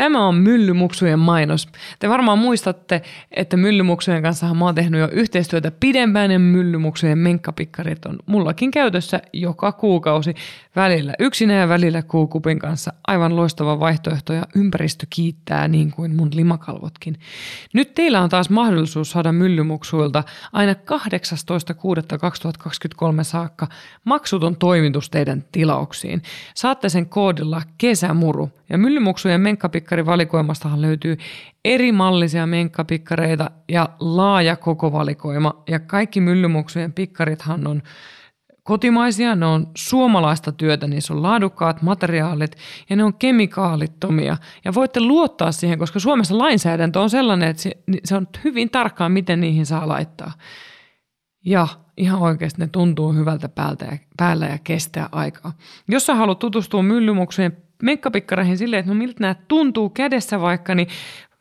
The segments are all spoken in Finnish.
Tämä on Myllymuksujen mainos. Te varmaan muistatte, että Myllymuksujen kanssa mä oon tehnyt jo yhteistyötä pidempään ja Myllymuksujen menkkapikkarit on mullakin käytössä joka kuukausi välillä yksinä ja välillä kuukupin kanssa. Aivan loistava vaihtoehto ja ympäristö kiittää niin kuin mun limakalvotkin. Nyt teillä on taas mahdollisuus saada Myllymuksuilta aina 18.6.2023 saakka maksuton toimitus teidän tilauksiin. Saatte sen koodilla kesämuru ja Myllymuksujen menkkapikarivalikoimastahan löytyy eri mallisia menkkapikkareita ja laaja koko valikoima. Ja kaikki Myllymuksujen pikkarithan on kotimaisia, ne on suomalaista työtä, niissä on laadukkaat materiaalit ja ne on kemikaalittomia. Ja voitte luottaa siihen, koska Suomessa lainsäädäntö on sellainen, että se, se on hyvin tarkkaan, miten niihin saa laittaa. Ja ihan oikeasti ne tuntuu hyvältä päältä ja, päällä ja kestää aikaa. Jos sä haluat tutustua myllymuksujen menkkapikkareihin silleen, että no miltä nämä tuntuu kädessä vaikka, niin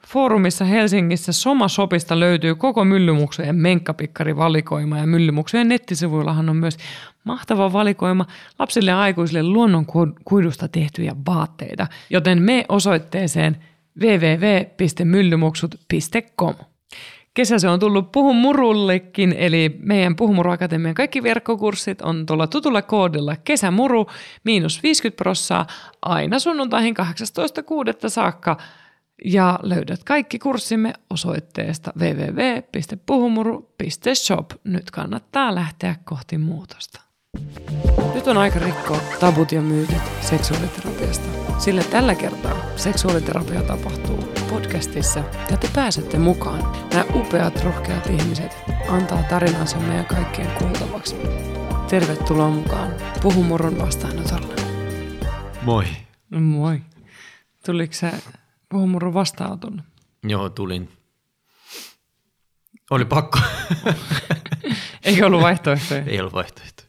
Foorumissa Helsingissä Soma-sopista löytyy koko Myllymuksujen menkkapikarivalikoima ja Myllymuksujen nettisivuillahan on myös mahtava valikoima lapsille ja aikuisille luonnon kuidusta tehtyjä vaatteita, joten me osoitteeseen www.myllymuksut.com. Kesä se on tullut Puhumurullekin, eli meidän Puhumuruakatemian kaikki verkkokurssit on tuolla tutulla koodilla kesämuru miinus 50 prossaa aina sunnuntaihin 18.6. saakka. Ja löydät kaikki kurssimme osoitteesta www.puhumuru.shop. Nyt kannattaa lähteä kohti muutosta. Nyt on aika rikkoa tabut ja myytit seksuaaliterapiasta. Sillä tällä kertaa seksuaaliterapia tapahtuu podcastissa ja te pääsette mukaan. Nämä upeat, rohkeat ihmiset antaa tarinansa meidän kaikkien kuultavaksi. Tervetuloa mukaan Puhumurun vastaanotolle. Moi. Moi. Tuliko sä Puhumurun vastaanotolle? Joo, tulin. Oli pakko. Eikö ollut vaihtoehtoja? Ei ollut vaihtoehtoja.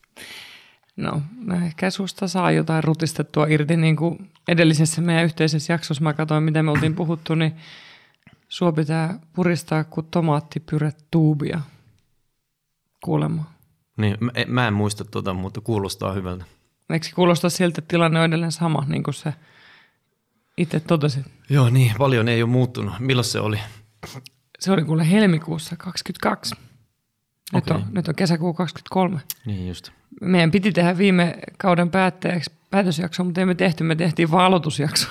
No, ehkä susta saa jotain rutistettua irti, niin kuin edellisessä meidän yhteisessä jaksossa mä katsoin, miten me oltiin puhuttu, niin sua pitää puristaa kuin tomaattipyret tuubia kuulemma. Niin, mä, mä en muista tuota, mutta kuulostaa hyvältä. Eikö se kuulostaa siltä, että tilanne on edelleen sama, niin kuin se itse totesit? Joo, niin, paljon ei ole muuttunut. Milloin se oli? Se oli kuule helmikuussa 22. Nyt, okay. on, nyt on kesäkuu 23. Niin just. Meidän piti tehdä viime kauden päätteeksi päätösjakso, mutta emme tehty, me tehtiin vaan aloitusjakso.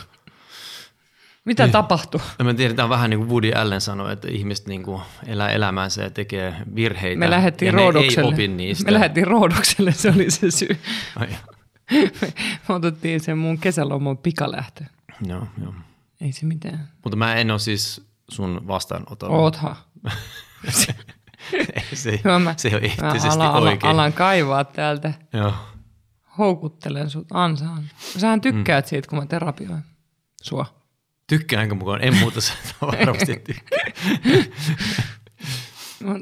Mitä niin. tapahtui? No tämä on vähän niin kuin Woody Allen sanoi, että ihmiset niin kuin elää elämäänsä ja tekee virheitä. Me lähdettiin Roodokselle. ei niistä. Me lähdettiin Roodokselle, se oli se syy. Ai. me otettiin sen mun kesälomon pikalähtö. Joo, joo. Ei se mitään. Mutta mä en ole siis sun vastaanotolla. Oothan. se, Joo, mä, se ei ole eettisesti mä alan, oikein. Alan kaivaa täältä. Joo. Houkuttelen sut ansaan. Sähän tykkäät mm. siitä, kun mä terapioin sua. Tykkäänkö mukaan? En muuta sitä varmasti tykkää.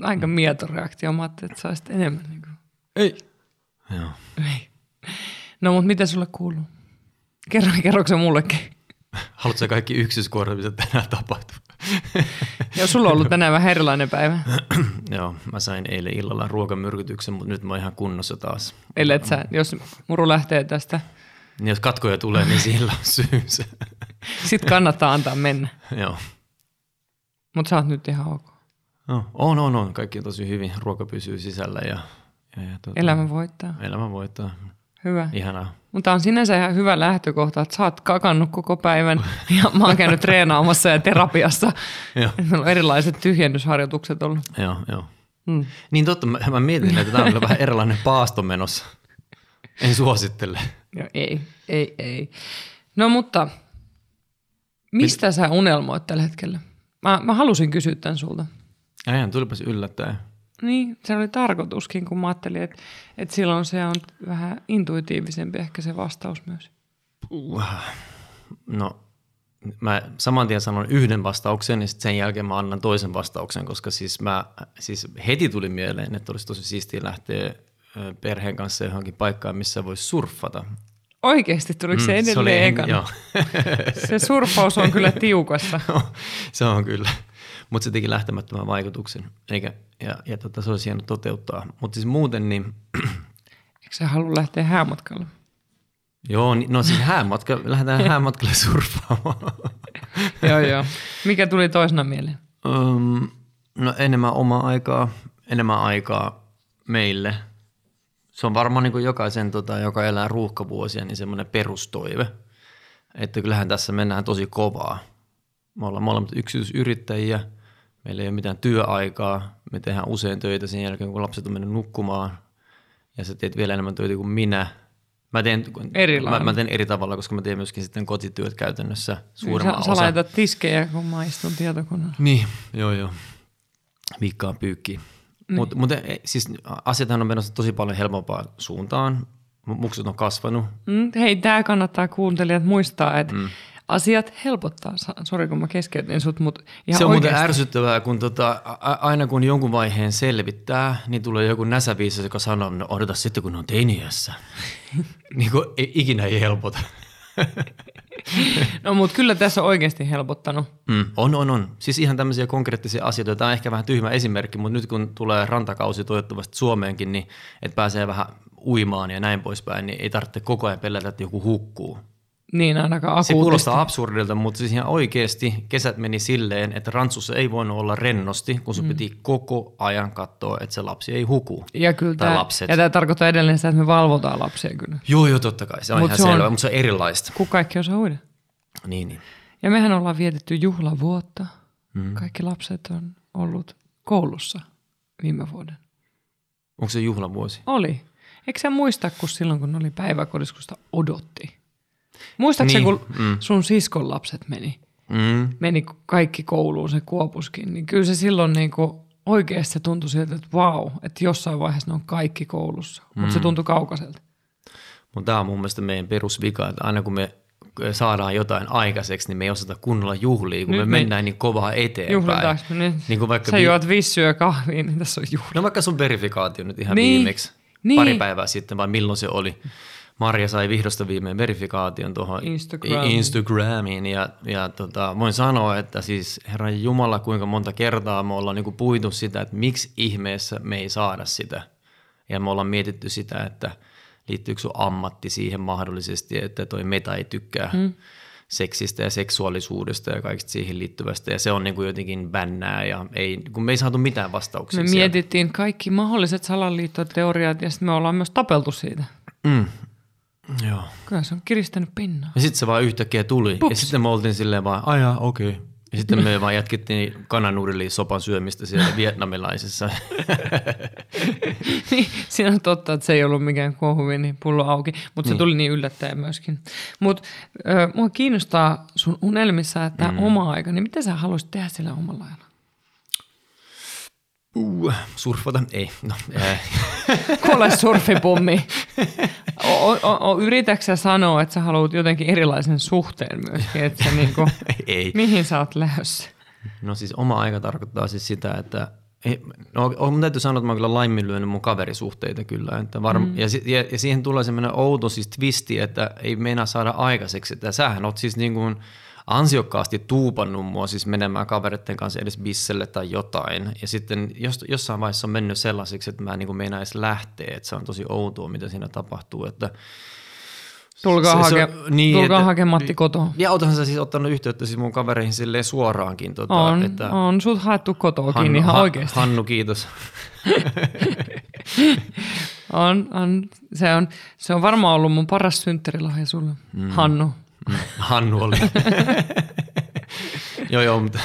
aika mieto reaktio. Mä ajattelin, että saisit enemmän. Niin kuin. Ei. Joo. Ei. No, mutta mitä sulle kuuluu? Kerro, kerroksä mullekin? Haluatko kaikki yksityiskohdat, mitä tänään tapahtuu? Joo, sulla on ollut tänään vähän erilainen päivä. Joo, mä sain eilen illalla ruokamyrkytyksen, mutta nyt mä oon ihan kunnossa taas. Eli et sä, jos muru lähtee tästä. Niin jos katkoja tulee, niin sillä on syynsä. Sitten kannattaa antaa mennä. Joo. Mutta sä oot nyt ihan ok. No, on, on, on. Kaikki on tosi hyvin. Ruoka pysyy sisällä ja, ja, ja tuota, Elämä voittaa. Elämä voittaa. Hyvä. Ihanaa. Mutta on sinänsä ihan hyvä lähtökohta, että sä oot kakannut koko päivän ja mä oon käynyt treenaamassa ja terapiassa. Meillä on erilaiset tyhjennysharjoitukset ollut. Joo, joo. Hmm. Niin totta, mä, mä mietin, että tämä on vähän erilainen paasto menossa. En suosittele. Joo, ei, ei, ei. No mutta, mistä Mit... sä unelmoit tällä hetkellä? Mä, mä halusin kysyä tämän sulta. Eihän, tulipas yllättäen. Niin, se oli tarkoituskin, kun mä ajattelin, että, että silloin se on vähän intuitiivisempi ehkä se vastaus myös. Uh, no, mä saman tien sanon yhden vastauksen ja sitten sen jälkeen mä annan toisen vastauksen, koska siis, mä, siis heti tuli mieleen, että olisi tosi siistiä lähteä perheen kanssa johonkin paikkaan, missä voisi surffata. Oikeasti, tuliko mm, se edelleen se ekana? Joo. se surffaus on kyllä tiukassa. se on kyllä mutta se teki lähtemättömän vaikutuksen, eikä, ja, ja tota, se olisi hieno toteuttaa. Mutta siis muuten niin... Eikö sä halua lähteä häämatkalle? Joo, no siis häämatka, lähdetään häämatkalle surffaamaan. joo, joo. Mikä tuli toisena mieleen? Um, no enemmän omaa aikaa, enemmän aikaa meille. Se on varmaan niin kuin jokaisen, tota, joka elää ruuhkavuosia, niin semmoinen perustoive. Että kyllähän tässä mennään tosi kovaa. Me ollaan molemmat yksityisyrittäjiä, meillä ei ole mitään työaikaa, me tehdään usein töitä sen jälkeen, kun lapset on mennyt nukkumaan. Ja sä teet vielä enemmän töitä kuin minä. Mä teen, Eri mä, mä teen eri tavalla, koska mä teen myöskin sitten kotityöt käytännössä suurimman Sä, sä osa. laitat tiskejä, kun mä istun tietokoneella. Niin, joo joo. Viikkaan pyykkiin. Niin. Mutta mut, e, siis asiathan on menossa tosi paljon helpompaan suuntaan. Mu- Muksut on kasvanut. Mm, hei, tämä kannattaa kuuntelijat muistaa, että mm. Asiat helpottaa. Sori, kun mä keskeytin sut, mutta ihan se on oikeasti. muuten ärsyttävää, kun tota, aina kun jonkun vaiheen selvittää, niin tulee joku näsäviisas, joka sanoo, no odota sitten kun on teiniässä. niin kuin ei, ikinä ei helpota. No, mutta kyllä tässä on oikeasti helpottanut. Mm, on, on, on. Siis ihan tämmöisiä konkreettisia asioita. Tämä on ehkä vähän tyhmä esimerkki, mutta nyt kun tulee rantakausi toivottavasti Suomeenkin, niin että pääsee vähän uimaan ja näin poispäin, niin ei tarvitse koko ajan pelätä, että joku hukkuu. Niin ainakaan Se akuutisti. kuulostaa absurdilta, mutta siis ihan oikeasti kesät meni silleen, että Rantsussa ei voinut olla rennosti, kun sun mm. piti koko ajan katsoa, että se lapsi ei huku. Ja kyllä Tai tämä, lapset. ja tämä tarkoittaa edelleen sitä, että me valvotaan lapsia kyllä. Joo, joo, totta kai. Se on Mut ihan se on- selvä, mutta se on erilaista. Kun kaikki osaa uida. Niin, niin. Ja mehän ollaan vietetty juhlavuotta. Mm. Kaikki lapset on ollut koulussa viime vuoden. Onko se juhlavuosi? Oli. Eikö sä muista, kun silloin kun oli päiväkodissa, kun sitä odotti? Muistatko niin. Kun mm. sun siskon lapset meni? Mm. Meni kaikki kouluun, se kuopuskin. Niin kyllä se silloin niin kuin oikeasti se tuntui siltä, että vau, että jossain vaiheessa ne on kaikki koulussa. Mm. Mutta se tuntui kaukaiselta. Mutta tämä on mun mielestä meidän perusvika, että aina kun me saadaan jotain aikaiseksi, niin me ei osata kunnolla juhlia, kun Nyt me, me- mennään niin kovaa eteenpäin. Me nyt? Niin kuin vaikka Sä vi- juot vissyä ja kahvia, niin tässä on juhla. No vaikka sun verifikaatio nyt ihan niin. viimeksi, Niin. pari päivää sitten, vai milloin se oli. Marja sai vihdosta viimein verifikaation tuohon Instagramiin. Instagramiin ja, ja tota, voin sanoa, että siis Herran Jumala, kuinka monta kertaa me ollaan niinku puitu sitä, että miksi ihmeessä me ei saada sitä. Ja me ollaan mietitty sitä, että liittyykö sun ammatti siihen mahdollisesti, että toi meta ei tykkää hmm. seksistä ja seksuaalisuudesta ja kaikista siihen liittyvästä. Ja se on niinku jotenkin bännää ja ei, kun me ei saatu mitään vastauksia Me sieltä. mietittiin kaikki mahdolliset salaliittoteoriat ja sitten me ollaan myös tapeltu siitä. Mm. Joo. Kyllä se on kiristänyt pinnaa. Ja sitten se vaan yhtäkkiä tuli. Pups. Ja sitten me oltiin silleen vaan, ajaa, okei. Okay. Ja sitten me vaan jatkettiin kananudeliin sopan syömistä siellä vietnamilaisessa. Niin, Siinä on totta, että se ei ollut mikään kohuvini pullo auki, mutta se Niin. tuli niin yllättäen myöskin. Mutta mua kiinnostaa sun unelmissa, että mm. oma aika, niin mitä sä haluaisit tehdä sillä omalla ajalla? Uh, surfata? Ei. No, äh. Kuule surfipummi. O, o, o, yritätkö sä sanoa, että sä haluat jotenkin erilaisen suhteen myöskin, että sä niinku, ei. mihin sä oot lähdössä? No siis oma aika tarkoittaa siis sitä, että ei, no, on- mun täytyy sanoa, että mä oon kyllä laiminlyönyt mun kaverisuhteita kyllä. Että varm- mm. ja, ja, ja, siihen tulee semmoinen outo siis twisti, että ei meinaa saada aikaiseksi. Että sähän oot siis niin kuin ansiokkaasti tuupannut mua siis menemään kavereiden kanssa edes bisselle tai jotain. Ja sitten jos, jossain vaiheessa on mennyt sellaiseksi, että mä en niin kuin meinaa edes lähteä. Että se on tosi outoa, mitä siinä tapahtuu. Että Tulkaa, Se- se hake, on- niin, tulkaa hake Matti kotoa. ja oothan sä siis ottanut yhteyttä siis mun kavereihin silleen suoraankin. Tota, On, että on sut haettu kotoakin ihan Ha- oikeasti. Hannu, kiitos. On, on. Se, on, se on varmaan ollut mun paras synttärilahja sulle, mm. Hannu. Hannu oli. joo, joo, mutta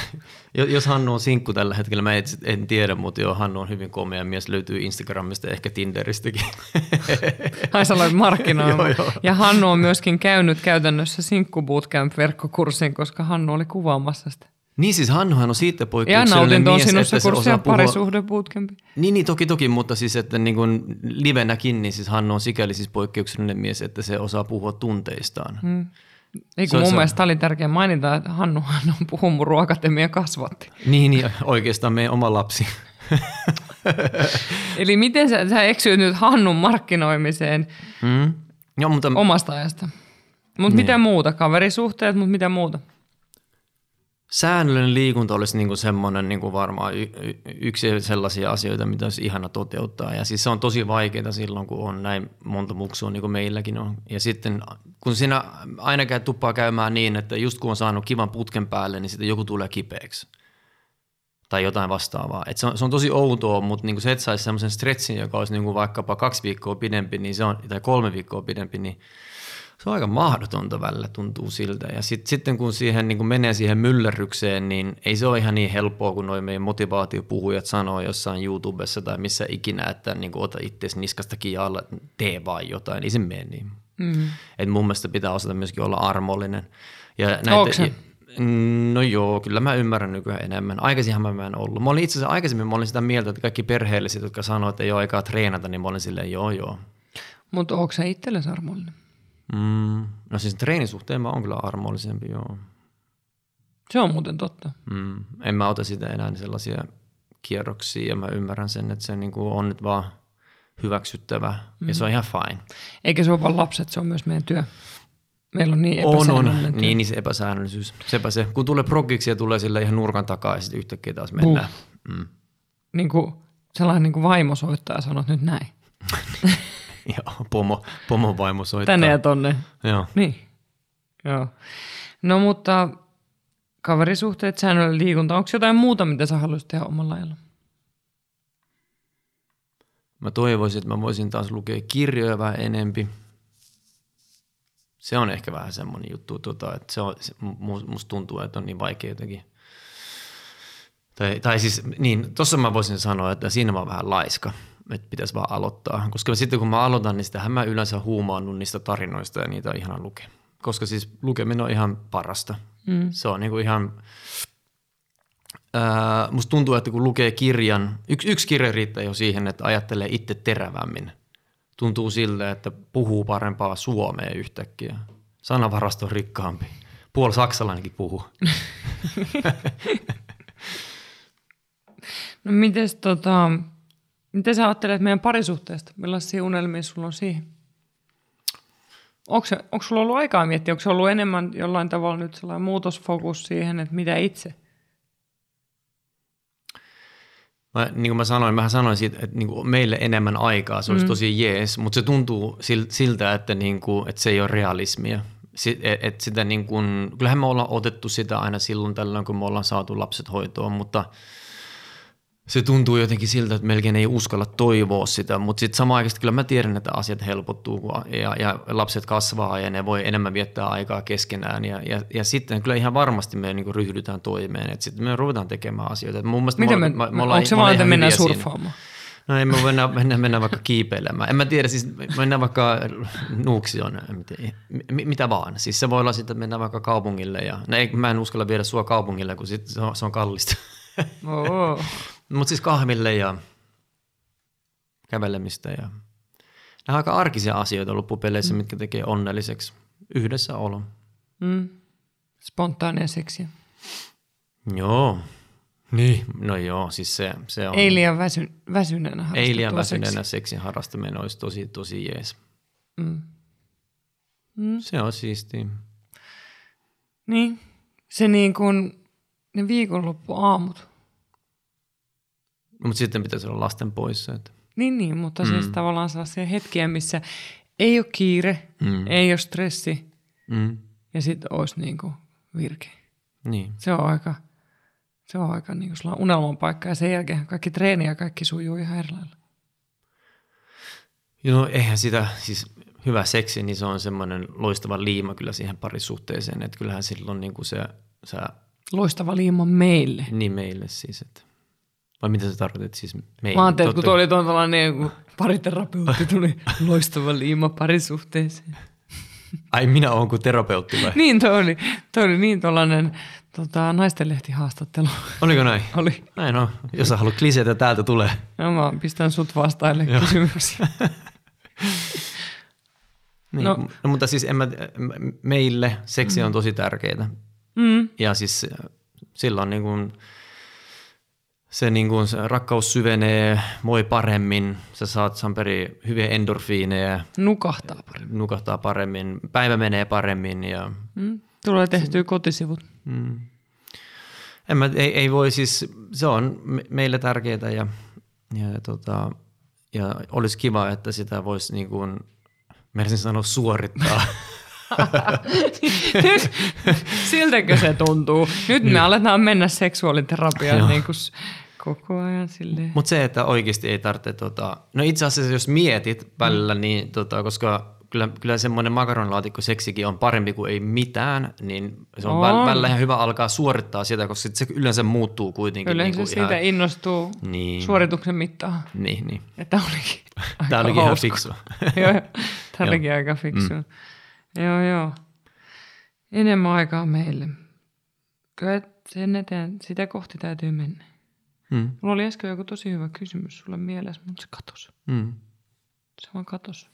jo- jos Hannu on sinkku tällä hetkellä, mä en, en tiedä, mutta joo, Hannu on hyvin komea mies, löytyy Instagramista ja ehkä Tinderistäkin. Ai sä aloit markkinoimaan. Joo, joo. ja Hannu on myöskin käynyt käytännössä Sinkku Bootcamp-verkkokurssin, koska Hannu oli kuvaamassa sitä. niin siis Hannuhan on siitä Ja poikkeuksellinen nautinto on mies, sinussa että se kurssia osaa puhua... parisuhde bootcamp. Niin, niin, toki, toki, mutta siis, että niin kuin livenäkin, niin siis Hannu on sikäli siis poikkeuksellinen mies, että se osaa puhua tunteistaan. Mm. Kun on- mun se mielestä oli tärkeä mainita, että Hannuhan on Puhumuru Akatemia kasvatti. Niin, niin, oikeastaan meidän oma lapsi. Eli miten sä, sä eksyit nyt Hannun markkinoimiseen Mm. Joo, mutta omasta ajasta? Mutta Niin. mitä muuta? Kaverisuhteet, mutta mitä muuta? Säännöllinen liikunta olisi niin kuin semmoinen niin kuin varmaan y- y- yksi sellaisia asioita, mitä olisi ihana toteuttaa. Ja siis se on tosi vaikeaa silloin, kun on näin monta muksua, niin kuin meilläkin on. Ja sitten kun siinä aina käy tuppaa käymään niin, että just kun on saanut kivan putken päälle, niin sitten joku tulee kipeäksi tai jotain vastaavaa. Et se, on, se on tosi outoa, mutta niinku se, että saisi semmoisen stretchin, joka olisi niinku vaikkapa kaksi viikkoa pidempi niin se on, tai kolme viikkoa pidempi, niin se on aika mahdotonta välillä, tuntuu siltä. Ja sit, sitten kun siihen niin kun menee siihen myllerrykseen, niin ei se ole ihan niin helppoa kuin noin meidän motivaatiopuhujat sanoo jossain YouTubessa tai missä ikinä, että niin ota itseäsi niskasta kiinni alla, tee vaan jotain, ei se mene niin. Mm. Et mun mielestä pitää osata myöskin olla armollinen. Ja näitä, No joo, kyllä mä ymmärrän nykyään enemmän. Aikaisemmin mä en ollut. Mä olin itse asiassa aikaisemmin mä olin sitä mieltä, että kaikki perheelliset, jotka sanoivat, että ei ole aikaa treenata, niin mä olin silleen joo joo. Mutta onko se itsellesi armollinen? Mm, no siis treenisuhteen mä oon kyllä armollisempi, joo. Se on muuten totta. Mm, en mä ota sitä enää sellaisia kierroksia ja mä ymmärrän sen, että se niinku on nyt vaan hyväksyttävä mm. ja se on ihan fine. Eikä se ole vaan lapset, se on myös meidän työ. Meillä on niin on, on. Niin, niin se epäsäännöllisyys. Sepä se. Kun tulee progiksi ja tulee sille ihan nurkan takaa ja sitten yhtäkkiä taas mennään. Mm. Niin kuin sellainen niin kuin vaimo soittaa ja sanoo nyt näin. Joo, pomo, pomo vaimo soittaa. Tänne ja tonne. Joo. Niin. Joo. No mutta kaverisuhteet, säännöllinen liikunta, onko jotain muuta, mitä sä haluaisit tehdä omalla ajalla? Mä toivoisin, että mä voisin taas lukea kirjoja vähän enempi. Se on ehkä vähän semmoinen juttu, tota, että se on, se, musta tuntuu, että on niin vaikea jotenkin. Tai, tai siis, niin, tuossa mä voisin sanoa, että siinä mä oon vähän laiska että pitäisi vaan aloittaa. Koska sitten kun mä aloitan, niin sitähän mä yleensä huumaannut niistä tarinoista ja niitä on ihana lukea. Koska siis lukeminen on ihan parasta. Mm. Se on niinku ihan, ää, musta tuntuu, että kun lukee kirjan, yksi, yksi kirja riittää jo siihen, että ajattelee itse terävämmin. Tuntuu siltä, että puhuu parempaa suomea yhtäkkiä. Sanavarasto on rikkaampi. Puol saksalainenkin puhuu. no mites tota, Miten sä ajattelet meidän parisuhteesta? Millaisia unelmia sulla on siihen? Onko, se, onko sulla ollut aikaa miettiä? Onko se ollut enemmän jollain tavalla nyt sellainen muutosfokus siihen, että mitä itse? Mä, niin kuin mä sanoin, mä sanoin siitä, että niin kuin meille enemmän aikaa, se olisi mm. tosi jees, mutta se tuntuu siltä, että, niin kuin, että se ei ole realismia. Et, et sitä niin kuin, kyllähän me ollaan otettu sitä aina silloin tällöin, kun me ollaan saatu lapset hoitoon, mutta – se tuntuu jotenkin siltä, että melkein ei uskalla toivoa sitä, mutta sitten samaan aikaan kyllä mä tiedän, että asiat helpottuu ja, ja lapset kasvaa ja ne voi enemmän viettää aikaa keskenään ja, ja, ja sitten kyllä ihan varmasti me niin ryhdytään toimeen, että sitten me ruvetaan tekemään asioita. Et mun Miten me, me, me ollaan, onko se vaan, että mennään surffaamaan? No ei me mennä, mennä, mennä vaikka kiipeilemään. En mä tiedä, siis mennään vaikka Nuuksioon, mitä vaan. Siis se voi olla sitten, että mennään vaikka kaupungille. Ja, no ei, mä en uskalla viedä sua kaupungille, kun sit se, on, se on kallista. Oh. Mutta siis kahville ja kävelemistä ja nämä aika arkisia asioita loppupeleissä, mm. mitkä tekee onnelliseksi. Yhdessä olo. Mm. Spontaania seksiä. Joo. Niin, no joo, siis se, se on. Ei liian väsy, väsyneenä Ei liian väsyneenä seksin harrastaminen olisi tosi, tosi jees. Mm. Mm. Se on siistiä. Niin, se niin kuin ne viikonloppuaamut mutta sitten pitäisi olla lasten poissa. Että. Niin, niin, mutta siis mm. siis tavallaan sellaisia hetkiä, missä ei ole kiire, mm. ei ole stressi mm. ja sitten olisi niin kuin virke. Niin. Se on aika, se on aika niin kuin unelman paikka ja sen jälkeen kaikki treeni ja kaikki sujuu ihan eri lailla. No eihän sitä, siis hyvä seksi, niin se on semmoinen loistava liima kyllä siihen parisuhteeseen, että kyllähän silloin niin kuin se, se... Loistava liima meille. Niin meille siis, että vai mitä sä tarkoitat siis meidän? Mä ajattelin, kun oli tuon tällainen niin pariterapeutti, tuli loistava liima parisuhteeseen. Ai minä olen kuin terapeutti vai? niin, toi oli, toi oli niin tuollainen tota, haastattelu. Oliko näin? Oli. Näin on. Jos sä haluat kliseitä, täältä tulee. No mä pistän sut vastaille kysymyksiä. niin, no. no. mutta siis en mä, meille seksi on mm. tosi tärkeää. Mm. Ja siis silloin niin kuin – se, niin kuin, se rakkaus syvenee, voi paremmin, sä saat Samperi hyviä endorfiineja. Nukahtaa paremmin. Nukahtaa paremmin, päivä menee paremmin. Ja... Mm. Tulee tehtyä kotisivut. Mm. En mä, ei, ei voi siis, se on meille tärkeää ja, ja, tota, ja olisi kiva, että sitä voisi niin kuin, Mersin sanoa suorittaa. Nyt, siltäkö se tuntuu? Nyt me aletaan mennä seksuaaliterapiaan niin kuin koko ajan silleen. Mutta se, että oikeasti ei tarvitse, tota, no itse asiassa jos mietit välillä, mm. niin tota, koska kyllä, kyllä semmoinen makaronilaatikko seksikin on parempi kuin ei mitään, niin se on, on. välillä ihan hyvä alkaa suorittaa sitä, koska se yleensä muuttuu kuitenkin. Yleensä niin kuin siitä ihan, innostuu niin. suorituksen mittaan. Niin, niin. Että olikin Tämä olikin ihan fiksu. joo, tämä olikin aika fiksu. Mm. Joo, joo. Enemmän aikaa meille. Kyllä sen eteen, sitä kohti täytyy mennä. Mm. Mulla oli äsken joku tosi hyvä kysymys sulle mielessä, mutta se katosi. Mm. Se vaan katosi.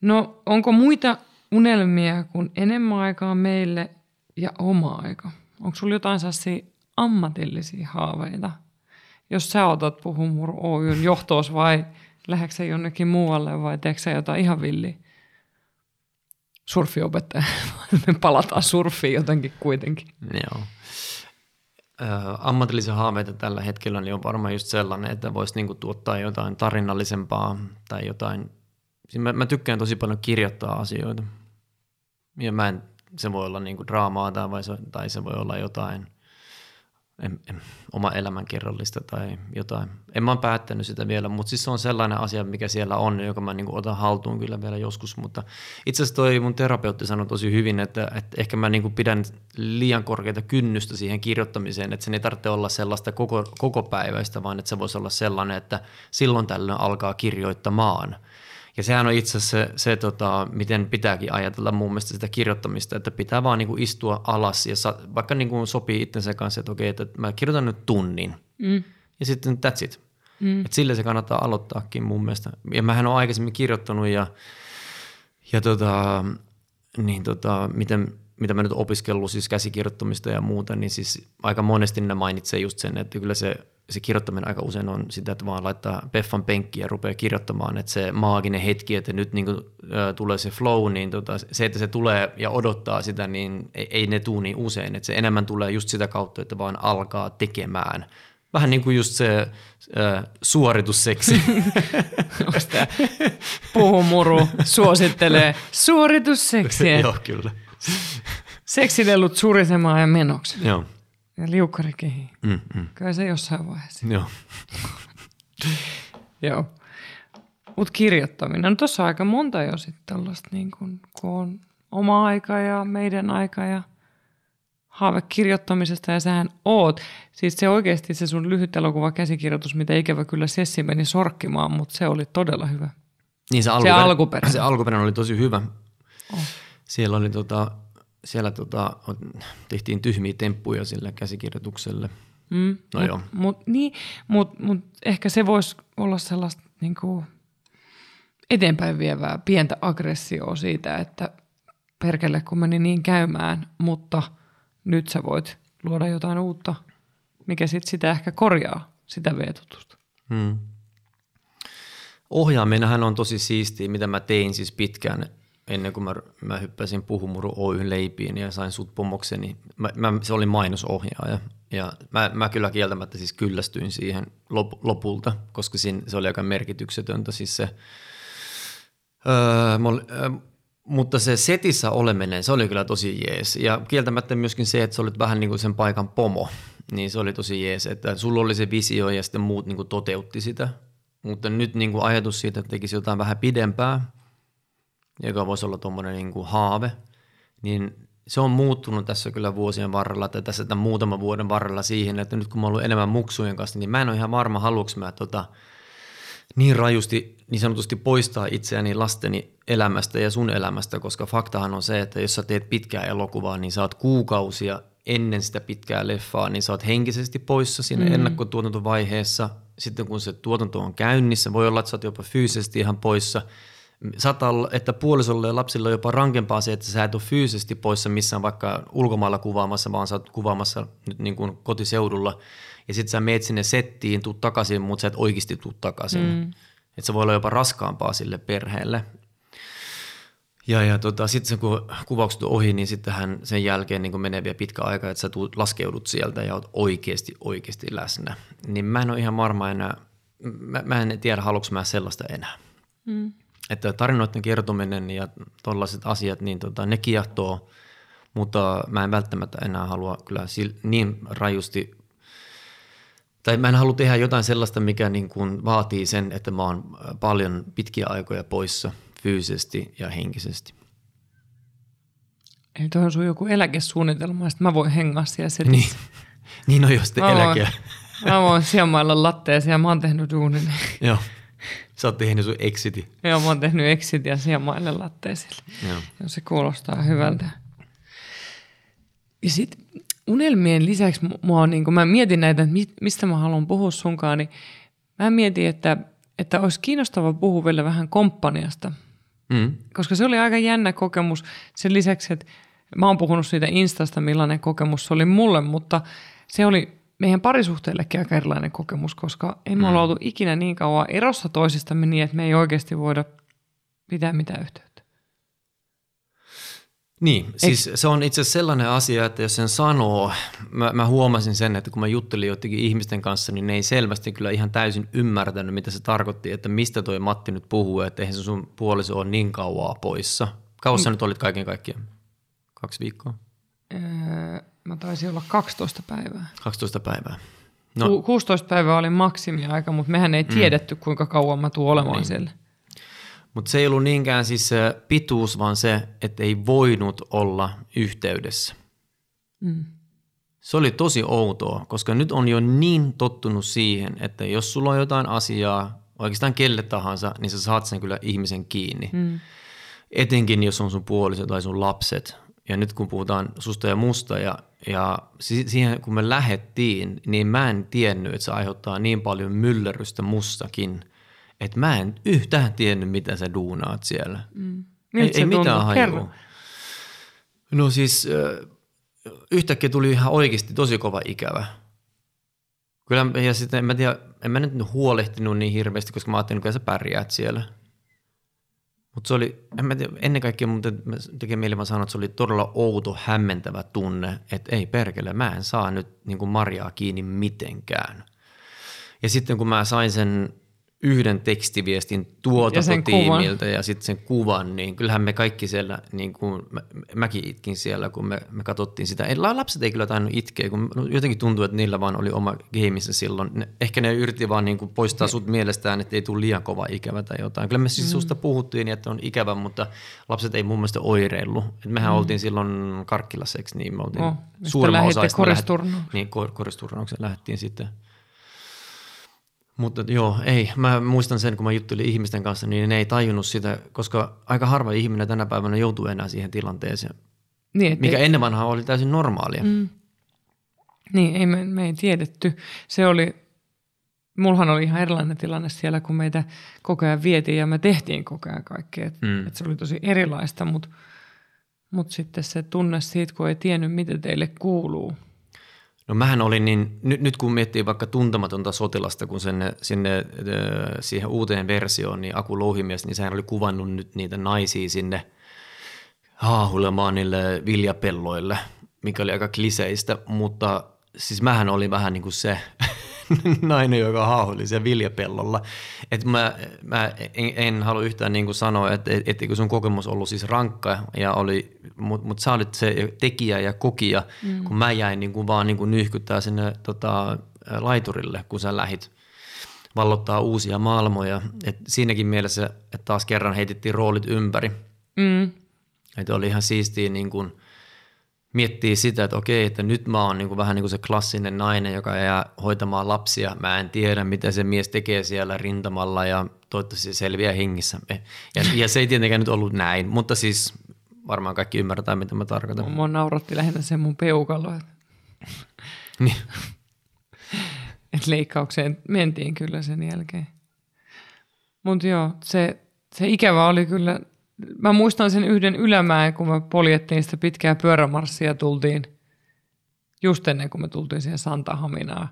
No, onko muita unelmia kuin enemmän aikaa meille ja oma aika? Onko sulla jotain sellaisia ammatillisia haaveita? Jos sä otat Puhumur Oyn johtoos vai lähdetkö jonnekin muualle vai teekö jotain ihan villiä? Surfiopettaja. Me palataan surfiin jotenkin kuitenkin. Joo. Ammatillisia haaveita tällä hetkellä niin on varmaan just sellainen, että voisi niinku tuottaa jotain tarinallisempaa tai jotain Siis mä, mä tykkään tosi paljon kirjoittaa asioita. Ja mä en, se voi olla niinku draamaa tai, vai se, tai se voi olla jotain en, en, oma elämänkerrallista tai jotain. En mä ole päättänyt sitä vielä, mutta siis se on sellainen asia, mikä siellä on, joka mä niinku otan haltuun kyllä vielä joskus. Mutta itse asiassa toi mun terapeutti sanoi tosi hyvin, että, että ehkä mä niinku pidän liian korkeita kynnystä siihen kirjoittamiseen, että sen ei tarvitse olla sellaista koko, koko päiväistä, vaan että se voisi olla sellainen, että silloin tällöin alkaa kirjoittamaan – ja sehän on itse asiassa se, se tota, miten pitääkin ajatella mun mielestä sitä kirjoittamista, että pitää vaan niin kuin istua alas ja sa, vaikka niin kuin sopii itsensä kanssa, että okei, että mä kirjoitan nyt tunnin mm. ja sitten that's it. Mm. Et sille se kannattaa aloittaakin mun mielestä. Ja mähän olen aikaisemmin kirjoittanut ja, ja tota, niin tota, miten, mitä mä nyt opiskellut siis käsikirjoittamista ja muuta, niin siis aika monesti ne mainitsee just sen, että kyllä se se kirjoittaminen aika usein on sitä, että vaan laittaa Peffan penkkiä ja rupeaa kirjoittamaan, että se maaginen hetki, että nyt niin kuin, ä, tulee se flow, niin tota, se, että se tulee ja odottaa sitä, niin ei, ei ne tule niin usein, että se enemmän tulee just sitä kautta, että vaan alkaa tekemään. Vähän niin kuin just se ä, suoritusseksi. Puhumuru suosittelee suoritusseksiä. Joo, kyllä. Seksidellut surisemaan ja menoksi. Joo. Ja liukkari kehi. Mm, mm. Kyllä se jossain vaiheessa. Joo. Joo. Mutta kirjoittaminen, no tuossa aika monta jo sitten tällaista, niin kun, kun on oma aika ja meidän aika ja haave kirjoittamisesta ja sähän oot. Siis se oikeasti se sun lyhyt elokuva käsikirjoitus, mitä ikävä kyllä Sessi meni sorkkimaan, mutta se oli todella hyvä. Niin se, alkuperä, se alkuperäinen. Se alkuperäinen oli tosi hyvä. Oh. Siellä oli tota, siellä tota, tehtiin tyhmiä temppuja sille käsikirjoitukselle. Mm, no mut, joo. Mut, niin, mut, mut ehkä se voisi olla sellaista niin kuin eteenpäin vievää pientä aggressioa siitä, että perkele kun meni niin käymään, mutta nyt sä voit luoda jotain uutta, mikä sitten sitä ehkä korjaa, sitä veetutusta. Hmm. Ohjaaminenhan on tosi siistiä, mitä mä tein siis pitkään ennen kuin mä, mä hyppäsin Puhumuru Oyn leipiin ja sain sut pomokseni, mä, mä, se oli mainosohjaaja. Ja mä, mä kyllä kieltämättä siis kyllästyin siihen lop, lopulta, koska siinä, se oli aika merkityksetöntä siis se, öö, mä, öö, mutta se setissä oleminen, se oli kyllä tosi jees. Ja kieltämättä myöskin se, että sä olit vähän niin kuin sen paikan pomo, niin se oli tosi jees, että sulla oli se visio ja sitten muut niin kuin toteutti sitä. Mutta nyt niin kuin ajatus siitä, että tekisi jotain vähän pidempää, joka voisi olla tuommoinen niin kuin haave, niin se on muuttunut tässä kyllä vuosien varrella, tai tässä tämän muutaman vuoden varrella siihen, että nyt kun mä oon ollut enemmän muksujen kanssa, niin mä en ole ihan varma, haluanko mä tota, niin rajusti niin sanotusti poistaa itseäni lasteni elämästä ja sun elämästä, koska faktahan on se, että jos sä teet pitkää elokuvaa, niin saat kuukausia ennen sitä pitkää leffaa, niin sä oot henkisesti poissa siinä mm. ennakkotuotantovaiheessa. Sitten kun se tuotanto on käynnissä, voi olla, että sä oot jopa fyysisesti ihan poissa – saattaa olla, että puolisolle ja lapsille on jopa rankempaa se, että sä et ole fyysisesti poissa missään vaikka ulkomailla kuvaamassa, vaan sä oot kuvaamassa nyt niin kuin kotiseudulla. Ja sitten sä meet sinne settiin, tuut takaisin, mutta sä et oikeasti tuu takaisin. Mm. Että se voi olla jopa raskaampaa sille perheelle. Ja, ja tota, sitten kun kuvaukset on ohi, niin sittenhän sen jälkeen niin menee vielä pitkä aika, että sä tuut, laskeudut sieltä ja oot oikeasti, oikeasti läsnä. Niin mä en ole ihan varma enää, mä, mä en tiedä, haluanko mä sellaista enää. Mm. Että tarinoiden kertominen ja tällaiset asiat, niin tota, ne kiehtoo, mutta mä en välttämättä enää halua kyllä niin rajusti tai mä en halua tehdä jotain sellaista, mikä niin kuin vaatii sen, että mä oon paljon pitkiä aikoja poissa fyysisesti ja henkisesti. Eli tuohon sun joku eläkesuunnitelma, että mä voin hengaa siellä setissä. Niin, niin on jo sitten eläke. Mä voin sijamailla latteessa ja mä oon tehnyt duunin. Joo. Sä oot tehnyt sun exiti. Joo, mä oon tehnyt exit ja sijamaille latteesille. Joo. Joo. se kuulostaa hyvältä. Ja sitten unelmien lisäksi mua on, niin kun mä mietin näitä, että mistä mä haluan puhua sunkaan, niin mä mietin, että, että olisi kiinnostava puhua vielä vähän komppaniasta. Mm. Koska se oli aika jännä kokemus. Sen lisäksi, että mä oon puhunut siitä Instasta, millainen kokemus se oli mulle, mutta se oli meidän parisuhteellekin aika erilainen kokemus, koska emme mm. ole oltu ikinä niin kauan erossa toisistamme niin, että me ei oikeasti voida pitää mitään yhteyttä. Niin, siis se on itse asiassa sellainen asia, että jos sen sanoo, mä, mä huomasin sen, että kun mä juttelin jotenkin ihmisten kanssa, niin ne ei selvästi kyllä ihan täysin ymmärtänyt, mitä se tarkoitti, että mistä toi Matti nyt puhuu, että eihän se sun puoliso ole niin kauaa poissa. Kauan mm. nyt olit kaiken kaikkiaan? Kaksi viikkoa? Öö, mä taisin olla 12 päivää. 12 päivää. No. 16 päivää oli maksimiaika, mutta mehän ei mm. tiedetty, kuinka kauan mä tuun olemaan niin. siellä. Mutta se ei ollut niinkään siis se pituus, vaan se, että ei voinut olla yhteydessä. Mm. Se oli tosi outoa, koska nyt on jo niin tottunut siihen, että jos sulla on jotain asiaa, oikeastaan kelle tahansa, niin sä saat sen kyllä ihmisen kiinni. Mm. Etenkin jos on sun puoliso tai sun lapset. Ja nyt kun puhutaan susta ja musta ja, ja siihen kun me lähettiin, niin mä en tiennyt, että se aiheuttaa niin paljon myllerrystä mustakin – että mä en yhtään tiennyt, mitä sä duunaat siellä. Mm. Ei, ei mitään hajua. No siis yhtäkkiä tuli ihan oikeasti tosi kova ikävä. Kyllä, ja sitten en mä tiedä, en mä nyt huolehtinut niin hirveästi, koska mä ajattelin, että sä pärjäät siellä. Mutta se oli, en mä tiedä, ennen kaikkea mun tekee mieli vaan sanoa, että se oli todella outo, hämmentävä tunne, että ei perkele, mä en saa nyt niin kuin Marjaa kiinni mitenkään. Ja sitten kun mä sain sen yhden tekstiviestin tuotantotiimiltä ja, ja sitten sen kuvan, niin kyllähän me kaikki siellä, niin kuin mä, mäkin itkin siellä, kun me, me katsottiin sitä. Ei, lapset ei kyllä tainnut itkeä, kun jotenkin tuntuu, että niillä vaan oli oma gameissa silloin. Ne, ehkä ne yritti vaan niin kuin poistaa sut mielestään, että ei tule liian kova ikävä tai jotain. Kyllä me siis mm. susta puhuttiin, että on ikävä, mutta lapset ei mun mielestä oireillut. Et mehän mm. oltiin silloin Karkkilaseksi, niin me oltiin oh, suurimman osa. Niin, koristurnauksen lähdettiin sitten – mutta joo, ei. Mä muistan sen, kun mä juttelin ihmisten kanssa, niin ne ei tajunnut sitä, koska aika harva ihminen tänä päivänä joutuu enää siihen tilanteeseen. Niin, mikä ei, ennen vanhaa oli täysin normaalia. Mm. Niin, ei me, me ei tiedetty. Se oli, mullahan oli ihan erilainen tilanne siellä, kun meitä koko ajan vietiin ja me tehtiin koko ajan kaikkea. Et, mm. et se oli tosi erilaista, mutta mut sitten se tunne siitä, kun ei tiennyt, mitä teille kuuluu – No mähän olin niin, nyt, nyt kun miettii vaikka tuntematonta sotilasta, kun sen, sinne siihen uuteen versioon, niin Aku Louhimies, niin sehän oli kuvannut nyt niitä naisia sinne haahulemaan niille viljapelloille, mikä oli aika kliseistä, mutta siis mähän oli vähän niin kuin se nainen, joka haahuili siellä viljapellolla. Et mä, mä en, en halua yhtään niin kuin sanoa, että et, et, sun kokemus ollut siis rankka, ja oli, mutta mut sä olit se tekijä ja kokija, mm. kun mä jäin niin kuin vaan niin kuin nyhkyttää sinne tota, laiturille, kun sä lähit vallottaa uusia maailmoja. Et siinäkin mielessä, että taas kerran heitettiin roolit ympäri. Mm. Että oli ihan siistiä niin kuin – miettii sitä, että okei, että nyt mä oon niin kuin vähän niin kuin se klassinen nainen, joka jää hoitamaan lapsia. Mä en tiedä, mitä se mies tekee siellä rintamalla ja toivottavasti se selviää hengissä. Ja, ja se ei tietenkään nyt ollut näin, mutta siis varmaan kaikki ymmärtää, mitä mä tarkoitan. Mua nauratti lähinnä se mun peukalo. niin. Et leikkaukseen mentiin kyllä sen jälkeen. Mutta joo, se, se ikävä oli kyllä Mä muistan sen yhden ylämäen, kun me poljettiin sitä pitkää pyörämarssia tultiin just ennen kuin me tultiin siihen Santahaminaan.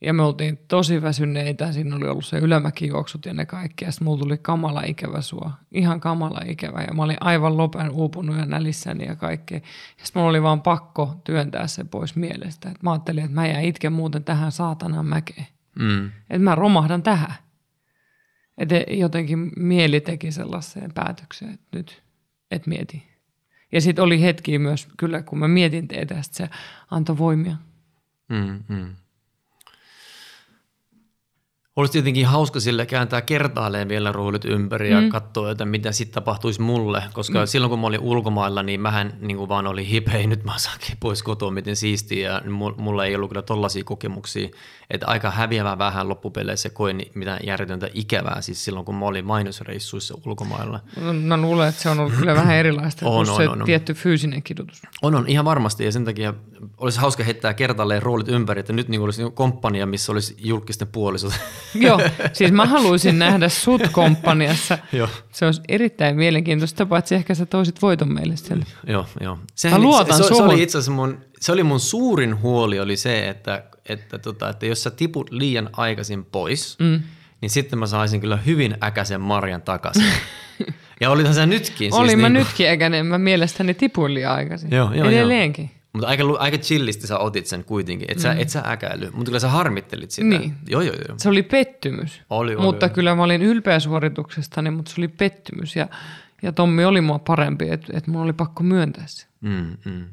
Ja me oltiin tosi väsyneitä, siinä oli ollut se ylämäkijuoksut ja ne kaikki. Ja sitten mulla tuli kamala ikävä sua, ihan kamala ikävä. Ja mä olin aivan lopen uupunut ja nälissäni ja kaikki. Ja sitten mulla oli vaan pakko työntää se pois mielestä. Et mä ajattelin, että mä jään itken muuten tähän saatanan mäkeen. Mm. Että mä romahdan tähän. Että jotenkin mieli teki sellaiseen päätökseen, että nyt et mieti. Ja sitten oli hetki myös, kyllä kun mä mietin teitä, se antoi voimia. Mm, mm. Olisi tietenkin hauska sille kääntää kertaalleen vielä roolit ympäri ja mm. katsoa, että mitä sitten tapahtuisi mulle. Koska mm. silloin kun mä olin ulkomailla, niin mähän niin kuin vaan oli hip, hei nyt mä saakin pois kotoa, miten siistiä. Ja mulla ei ollut kyllä tollaisia kokemuksia. Että aika häviävää vähän loppupeleissä koin mitään järjetöntä ikävää siis silloin, kun mä olin mainosreissuissa ulkomailla. No, mä luulen, että se on ollut kyllä vähän erilaista on, on, se on, tietty fyysinen kidutus. On, on, ihan varmasti. Ja sen takia olisi hauska heittää kertaalleen roolit ympäri, että nyt niin olisi komppania, missä olisi julkisten puolisot. Joo, siis mä haluaisin nähdä sut komppaniassa. joo. Se olisi erittäin mielenkiintoista, paitsi ehkä sä toisit voiton meille siellä. Joo, joo. Sehän, mä luotan se, se, se, oli itse asiassa mun, se oli mun suurin huoli oli se, että, että, tota, että jos sä tiput liian aikaisin pois, mm. niin sitten mä saisin kyllä hyvin äkäisen marjan takaisin. ja olithan se nytkin. Siis Olin niin mä kuin... nytkin äkäinen, mä mielestäni tipuin liian aikaisin. Joo, joo, Edelleenkin. Joo. Mutta aika, aika chillisti sä otit sen kuitenkin, et sä, mm. et sä äkäily, mutta kyllä sä harmittelit sitä. Niin. Joo, joo, joo. Se oli pettymys. Oli, oli, mutta oli. kyllä mä olin ylpeä suorituksestani, mutta se oli pettymys ja, ja Tommi oli mua parempi, että et mun oli pakko myöntää se. Mm, mm.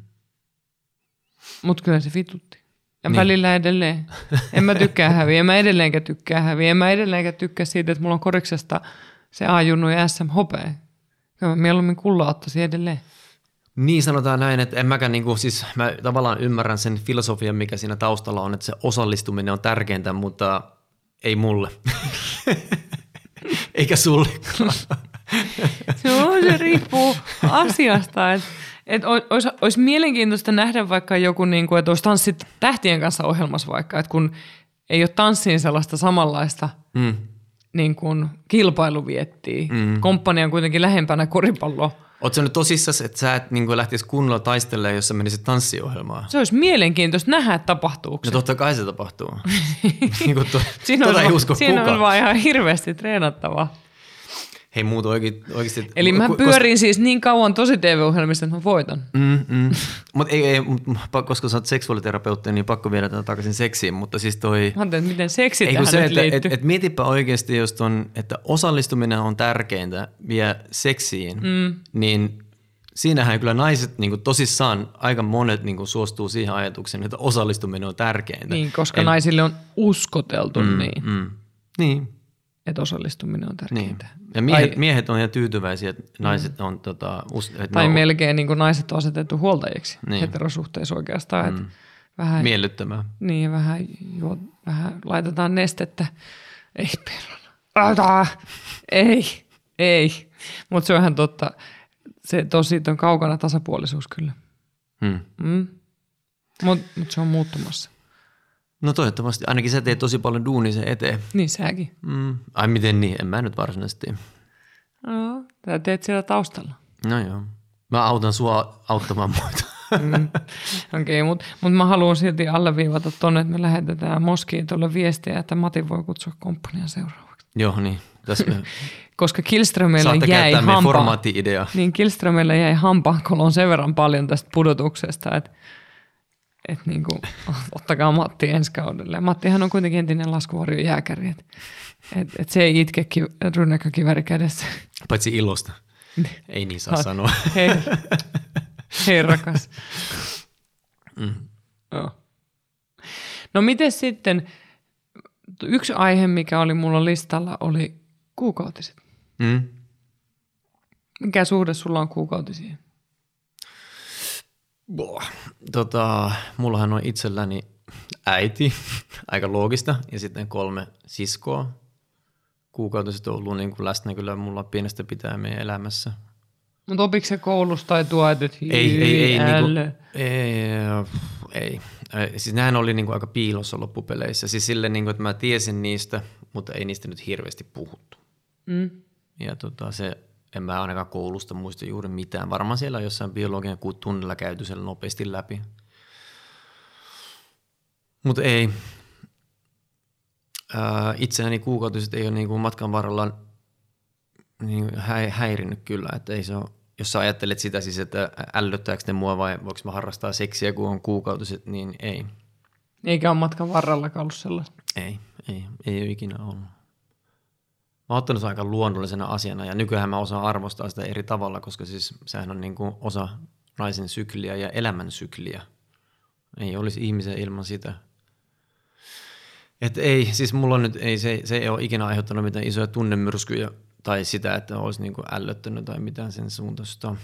Mutta kyllä se vitutti. Ja niin. välillä edelleen. En mä tykkää häviä, en mä edelleenkään tykkää häviä. En mä edelleenkään tykkää siitä, että mulla on koriksesta se A-junnu ja SM hopea. Kyllä mä mieluummin kulla ottaisin edelleen. Niin sanotaan näin, että en mäkään niin kuin, siis mä tavallaan ymmärrän sen filosofian, mikä siinä taustalla on, että se osallistuminen on tärkeintä, mutta ei mulle. Eikä sulle. se, on, se riippuu asiasta, että et olisi, olisi mielenkiintoista nähdä vaikka joku, niin kuin, että olisi tanssit tähtien kanssa ohjelmassa vaikka, että kun ei ole tanssiin sellaista samanlaista mm. niin kuin kilpailuviettiä. Mm. Komppania on kuitenkin lähempänä koripalloa Oletko nyt tosissas, että sä et niin lähtisi kunnolla taistelemaan, jos sä menisit tanssiohjelmaan? Se olisi mielenkiintoista nähdä, että tapahtuuko No totta kai se tapahtuu. niin kuin to, siinä on, ei usko siinä on vaan ihan hirveästi treenattavaa. Hei muuta oikeasti. Eli mä pyörin koska, siis niin kauan tosi TV-ohjelmista, että mä voitan. Mm, mm. Mut ei, ei, koska sä oot seksuaaliterapeutti, niin pakko viedä tätä takaisin seksiin, mutta siis toi... Mä ajattelin, miten seksi tähän se, että, et, et, et mietipä oikeasti, jos ton, että osallistuminen on tärkeintä vie seksiin, mm. niin siinähän kyllä naiset niin tosissaan aika monet niin suostuu siihen ajatukseen, että osallistuminen on tärkeintä. Niin, koska Eli, naisille on uskoteltu mm, niin. Mm. Niin, että osallistuminen on tärkeintä. Niin. Ja miehet, tai, miehet on ihan tyytyväisiä, että naiset on... Tota, että tai on, melkein niin kuin naiset on asetettu huoltajiksi niin. heterosuhteessa oikeastaan. Mm. vähän, Miellyttämää. Niin, vähän, juo, vähän laitetaan nestettä. Ei peruna. Ei, ei. Mutta se on ihan totta. Se tosi on kaukana tasapuolisuus kyllä. Hmm. Mm. Mutta mut se on muuttumassa. No toivottavasti. Ainakin sä teet tosi paljon duunia sen eteen. Niin säkin. Mm. Ai miten niin? En mä nyt varsinaisesti No, sä teet siellä taustalla. No joo. Mä autan sua auttamaan muita. mm. Okei, okay, mutta mut mä haluan silti alleviivata tonne, että me lähetetään Moskiin tuolle viestiä, että Mati voi kutsua komppanian seuraavaksi. Joo, niin. Tässä Koska Kilströmillä jäi hampaan, niin Kilströmillä jäi hampaankolon sen verran paljon tästä pudotuksesta, että että niin kuin, ottakaa Matti ensi kaudelle. Mattihan on kuitenkin entinen laskuvarjo jääkäri, että et, et se ei itke ki, rynnäkkökiväri kädessä. Paitsi ilosta. ei niin saa sanoa. Hei, hei rakas. Mm. Oh. No miten sitten, yksi aihe, mikä oli mulla listalla, oli kuukautiset. Mm. Mikä suhde sulla on kuukautisiin? Boah. Tota, mullahan on itselläni äiti, aika loogista, ja sitten kolme siskoa. Kuukautiset on ollut niin kuin läsnä kyllä mulla pienestä pitää meidän elämässä. Mutta opiko se koulusta tai tuo, että ei, ei, ei, niin kuin, ei, ei. Siis nehän oli niin kuin aika piilossa loppupeleissä. Siis sille, niin kuin, että mä tiesin niistä, mutta ei niistä nyt hirveästi puhuttu. Mm. Ja tota, se en mä ainakaan koulusta muista juuri mitään. Varmaan siellä on jossain biologian tunnilla käyty sen nopeasti läpi. Mutta ei. itseäni kuukautiset ei ole niin kuin matkan varrella niin hä- häirinnyt kyllä, että ei se ole, jos sä ajattelet sitä siis, että ällöttääkö ne mua vai voiko mä harrastaa seksiä, kun on kuukautiset, niin ei. Eikä ole matkan varrellakaan ollut sellaista. Ei, ei, ei ole ikinä ollut. Mä oon ottanut sen aika luonnollisena asiana ja nykyään mä osaan arvostaa sitä eri tavalla, koska siis sehän on niin kuin osa naisen sykliä ja elämän sykliä. Ei olisi ihmisiä ilman sitä. Et ei, siis mulla on nyt, ei, se, se ei ole ikinä aiheuttanut mitään isoja tunnemyrskyjä tai sitä, että olisi niin kuin ällöttänyt tai mitään sen suuntaista.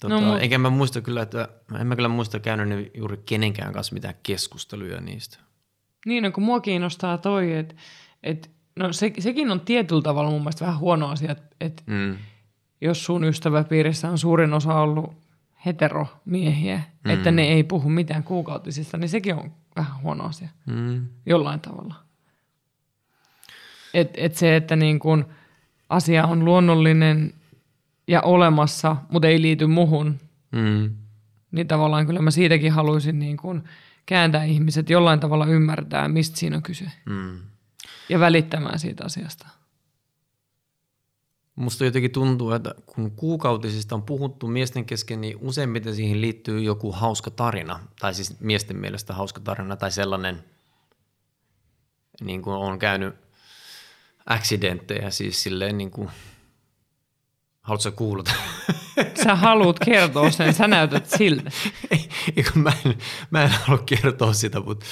Tota, No, mu- Enkä mä muista kyllä, että en mä kyllä muista käynyt juuri kenenkään kanssa mitään keskusteluja niistä. Niin, no kun mua kiinnostaa toi, että et, no se, sekin on tietyllä tavalla mun mielestä vähän huono asia, että et Mm. jos sun ystäväpiirissä on suurin osa ollut heteromiehiä, mm. että ne ei puhu mitään kuukautisista, niin sekin on vähän huono asia Mm. jollain tavalla. Et, et se, että niin kun asia on luonnollinen ja olemassa, mutta ei liity muhun, Mm. niin tavallaan kyllä mä siitäkin haluaisin niin kun kääntää ihmiset jollain tavalla ymmärtää, mistä siinä on kyse. Mm. Ja välittämään siitä asiasta. Musta jotenkin tuntuu, että kun kuukautisista on puhuttu miesten kesken, niin useimmiten siihen liittyy joku hauska tarina. Tai siis miesten mielestä hauska tarina tai sellainen, niin kuin on käynyt accidenttejä siis silleen niin kuin, haluatko sä kuulla? Sä haluat kertoa sen, sä näytät siltä. ei, mä, en, mä en halua kertoa sitä, mutta,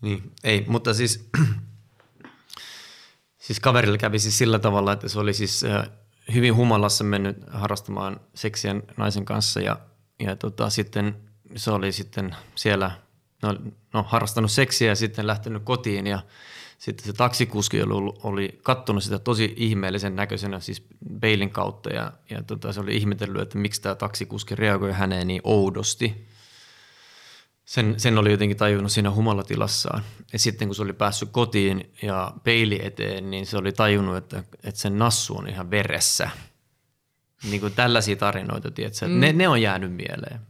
niin, ei, mutta siis, siis kaverilla kävi siis sillä tavalla, että se oli siis äh, hyvin humalassa mennyt harrastamaan seksiä naisen kanssa ja, ja tota, sitten se oli sitten siellä no, no, harrastanut seksiä ja sitten lähtenyt kotiin ja sitten se taksikuski oli, oli kattonut sitä tosi ihmeellisen näköisenä siis peilin kautta ja, ja tota, se oli ihmetellyt, että miksi tämä taksikuski reagoi häneen niin oudosti. Sen, sen oli jotenkin tajunnut siinä humalatilassaan. Ja sitten kun se oli päässyt kotiin ja peili eteen, niin se oli tajunnut, että, että sen nassu on ihan veressä. Niin kuin tällaisia tarinoita, tiedätkö? Mm. Ne, ne on jäänyt mieleen.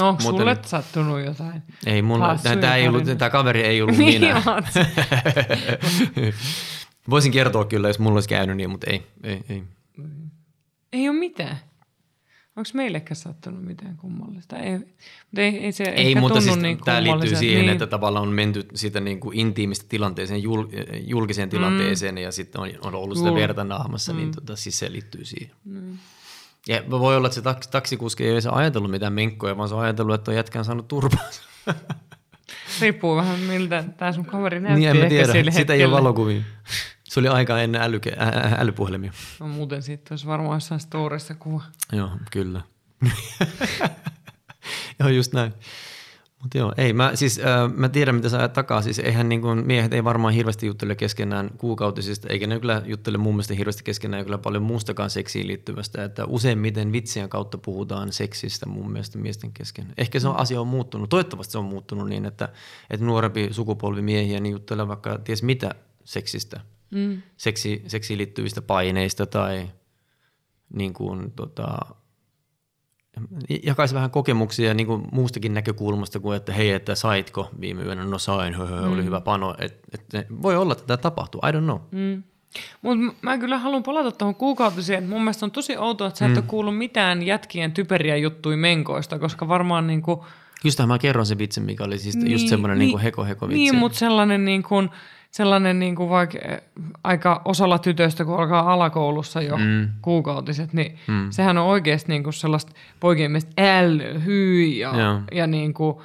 No, onko Muuten- sulle sattunut jotain? Ei mulla, tämä, ei ollut, tämä kaveri ei ollut Niin minä. Voisin kertoa kyllä, jos mulla olisi käynyt niin, mutta ei, ei, ei. Ei ole mitään. Onko meillekään sattunut mitään kummallista? Ei, mutta ei, ei se Ei, ehkä mutta tunnu siis niin tämä liittyy siihen, niin. että tavallaan on menty siitä niin kuin intiimistä tilanteeseen, jul, julkiseen tilanteeseen mm. ja sitten on, on ollut sitä verta naamassa, mm. niin tota, siis se liittyy siihen. Mm. Ja voi olla, että se taks, taksikuski ei edes ajatellut mitään menkkoja, vaan se on ajatellut, että on jätkään saanut turpaansa. Riippuu vähän miltä tämä sun kaveri näytti niin en mä tiedä, sitä ei ole valokuvia. Se oli aika ennen älyke, ä, älypuhelimia. No muuten siitä olisi varmaan jossain storissa kuva. Joo, kyllä. joo, just näin. Mutta joo, ei, mä, siis, äh, mä tiedän mitä sä ajat takaa. Siis eihän niin kuin, miehet ei varmaan hirveästi juttele keskenään kuukautisista, eikä ne kyllä juttele mun mielestä hirveästi keskenään kyllä paljon muustakaan seksiin liittyvästä. Että useimmiten vitsien kautta puhutaan seksistä mun mielestä miesten kesken. Ehkä se on, asia on muuttunut. Toivottavasti se on muuttunut niin, että, että nuorempi sukupolvi miehiä niin juttelee vaikka ties mitä seksistä. Mm. Seksi, seksiin liittyvistä paineista tai niin kuin, tota, jakaisi vähän kokemuksia niin kuin muustakin näkökulmasta kuin, että hei, että saitko viime yönä, no sain, hö, hö, oli hyvä pano. Et, et, voi olla, että tämä tapahtuu, I don't know. Mm. Mutta mä kyllä haluan palata tuohon kuukautiseen. Mun mielestä on tosi outoa, että sä et Mm. ole kuullut mitään jätkien typeriä juttuja menkoista, koska varmaan niinku, Justahan mä kerron sen vitsin, mikä oli siis niin, just semmoinen niin, niin heko heko vitsi. Niin, mutta sellainen, niin kuin, sellainen niin kuin vaikka eh, aika osalla tytöistä, kun alkaa alakoulussa jo mm. kuukautiset, niin mm. sehän on oikeasti niin kuin sellaista poikien mielestä äl, hyi ja, Joo. ja niin kuin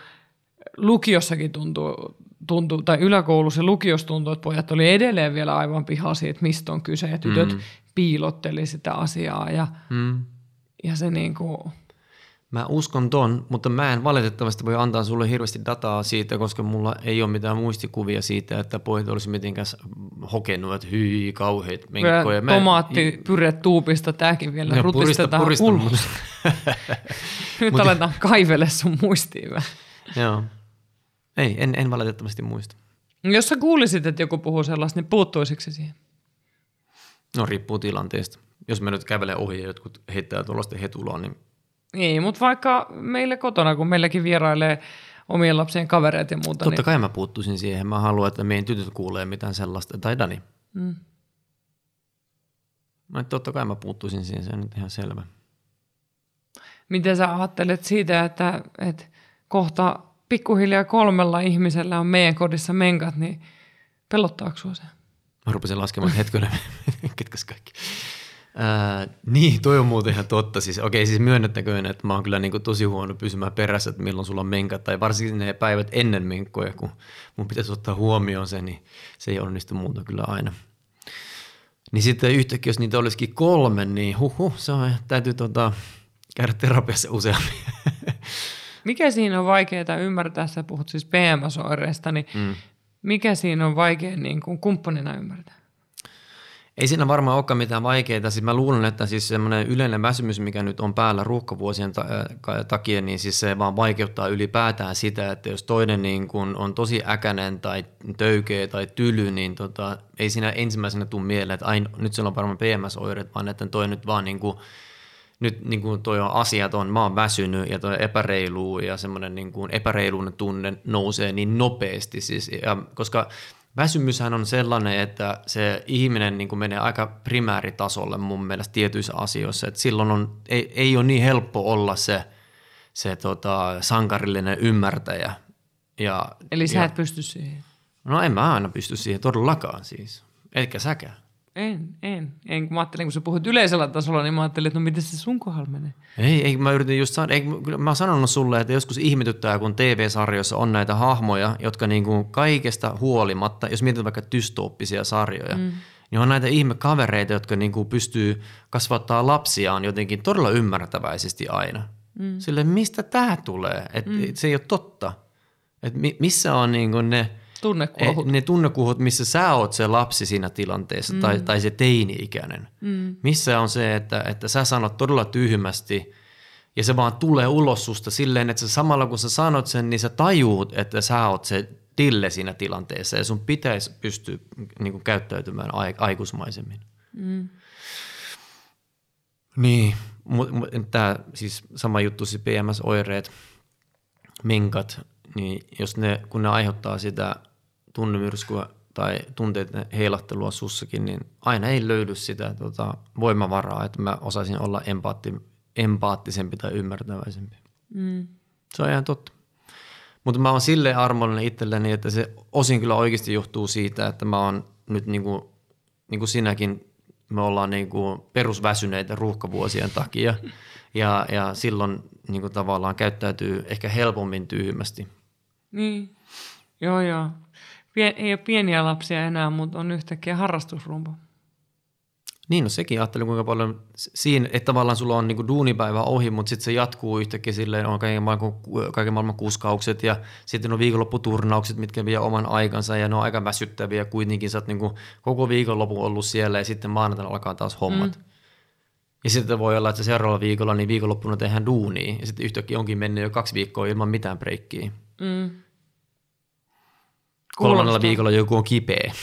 lukiossakin tuntuu, tuntuu, tai yläkoulussa ja lukiossa tuntuu, että pojat oli edelleen vielä aivan pihasi, että mistä on kyse, ja tytöt mm. piilotteli sitä asiaa ja, mm. ja se niin kuin, Mä uskon ton, mutta mä en valitettavasti voi antaa sulle hirveästi dataa siitä, koska mulla ei ole mitään muistikuvia siitä, että pojat olisi mitenkään hokenut, että hyi, kauheat menkkoja. Mä en- tomaatti pyre tuupista, tämäkin vielä Joo, rutistetaan purista, ulos. mutta- Nyt Mut- aletaan kaivele sun muistiin. Joo. Ei, en, en valitettavasti muista. Jos sä kuulisit, että joku puhuu sellaista, niin puuttuisitko siihen? No riippuu tilanteesta. Jos mä nyt kävelen ohi ja jotkut heittää tuollaista hetulaa, niin Ei, mutta vaikka meillä kotona, kun meilläkin vierailee omien lapsien kavereet ja muuta. Totta niin, kai mä puuttuisin siihen. Mä haluan, että meidän tytöt kuulee mitään sellaista. Tai Dani. mm, Mä, totta kai mä puuttuisin siihen, se on nyt ihan selvä. miten sä ajattelet siitä, että, että kohta pikkuhiljaa kolmella ihmisellä on meidän kodissa menkat, niin pelottaako sua se? Mä rupesin laskemaan hetkinen, ketkäs kaikki. Ää, niin, toi on muuten ihan totta. Siis, okei, siis myönnettäköön, että mä oon kyllä niinku tosi huono pysymään perässä, että milloin sulla on menkat, tai varsinkin ne päivät ennen menkkoja, kun mun pitäisi ottaa huomioon se, niin se ei onnistu muuta kyllä aina. Niin sitten yhtäkkiä, jos niitä olisikin kolme, niin huhu, se on, täytyy tota, käydä terapiassa useammin. Mikä siinä on vaikeaa ymmärtää, sä puhut siis PMS-oireista, niin mm. mikä siinä on vaikea niin kuin kumppanina ymmärtää? Ei siinä varmaan olekaan mitään vaikeaa. Siis mä luulen, että siis semmoinen yleinen väsymys, mikä nyt on päällä ruuhkavuosien ää, takia, niin siis se vaan vaikeuttaa ylipäätään sitä, että jos toinen niin kun on tosi äkänen tai töykeä tai tyly, niin tota, ei siinä ensimmäisenä tule mieleen, että ai, nyt sillä on varmaan PMS-oireet, vaan että toi nyt vaan niin kuin, nyt niin kuin toi on asiaton, mä oon väsynyt ja toi epäreilu ja semmoinen niin kuin tunne nousee niin nopeasti. Siis, ja, koska väsymyshän on sellainen, että se ihminen niin kuin menee aika primääritasolle mun mielestä tietyissä asioissa. Et silloin on, ei, ei ole niin helppo olla se, se tota, sankarillinen ymmärtäjä. Ja, Eli sä ja, et pysty siihen. No en mä aina pysty siihen todellakaan siis. Eikä säkään. En, en. en. Kun mä ajattelin, kun sä puhut yleisellä tasolla, niin mä ajattelin, että no miten se sun kohdalla menee? Ei, ei, mä yritin just sanoa, ei, kyllä mä oon sanonut sulle, että joskus ihmetyttää, kun TV-sarjoissa on näitä hahmoja, jotka niinku kaikesta huolimatta, jos mietit vaikka dystooppisia sarjoja, mm. niin on näitä ihmekavereita, jotka niinku pystyy kasvattaa lapsiaan jotenkin todella ymmärtäväisesti aina. Mm. Sille mistä tämä tulee? Et, mm. se ei ole totta. Et mi, missä on niinku ne Tunnekuohut. Eh, ne tunnekuohut, missä sä oot se lapsi siinä tilanteessa mm. tai, tai se teini-ikäinen. Mm. Missä on se, että, että sä sanot todella tyhmästi ja se vaan tulee ulos susta silleen, että sä samalla kun sä sanot sen, niin sä tajuut, että sä oot se tille siinä tilanteessa ja sun pitäisi pystyä niin kuin, käyttäytymään aikuismaisemmin. Mm. Niin, mutta tämä siis sama juttu, siis PMS-oireet, menkat, niin jos ne, kun ne aiheuttaa sitä tunnemyrskyä tai tunteiden heilattelua sussakin, niin aina ei löydy sitä tota, voimavaraa, että mä osaisin olla empaatti, empaattisempi tai ymmärtäväisempi. Mm. Se on ihan totta. Mutta mä oon silleen armollinen itselleni, että se osin kyllä oikeasti johtuu siitä, että mä oon nyt niin kuin, niin kuin sinäkin, me ollaan niin kuin perusväsyneitä ruuhkavuosien takia. Ja, ja silloin niin kuin tavallaan käyttäytyy ehkä helpommin tyhmästi. Niin, joo joo. Pien, ei ole pieniä lapsia enää, mutta on yhtäkkiä harrastusrumpa. Niin, no sekin ajattelin kuinka paljon siinä, että tavallaan sulla on niinku duunipäivä ohi, mutta sitten se jatkuu yhtäkkiä silleen, on kaiken maailman, kaiken maailman kuskaukset ja sitten on viikonlopputurnaukset, mitkä vie oman aikansa ja ne on aika väsyttäviä kuitenkin. Sä oot niinku koko viikonlopun ollut siellä ja sitten maanantaina alkaa taas hommat. Mm. Ja sitten voi olla, että seuraavalla viikolla niin viikonloppuna tehdään duunia ja sitten yhtäkkiä onkin mennyt jo kaksi viikkoa ilman mitään breikkiä. Mm. Kolmannella viikolla joku on kipeä.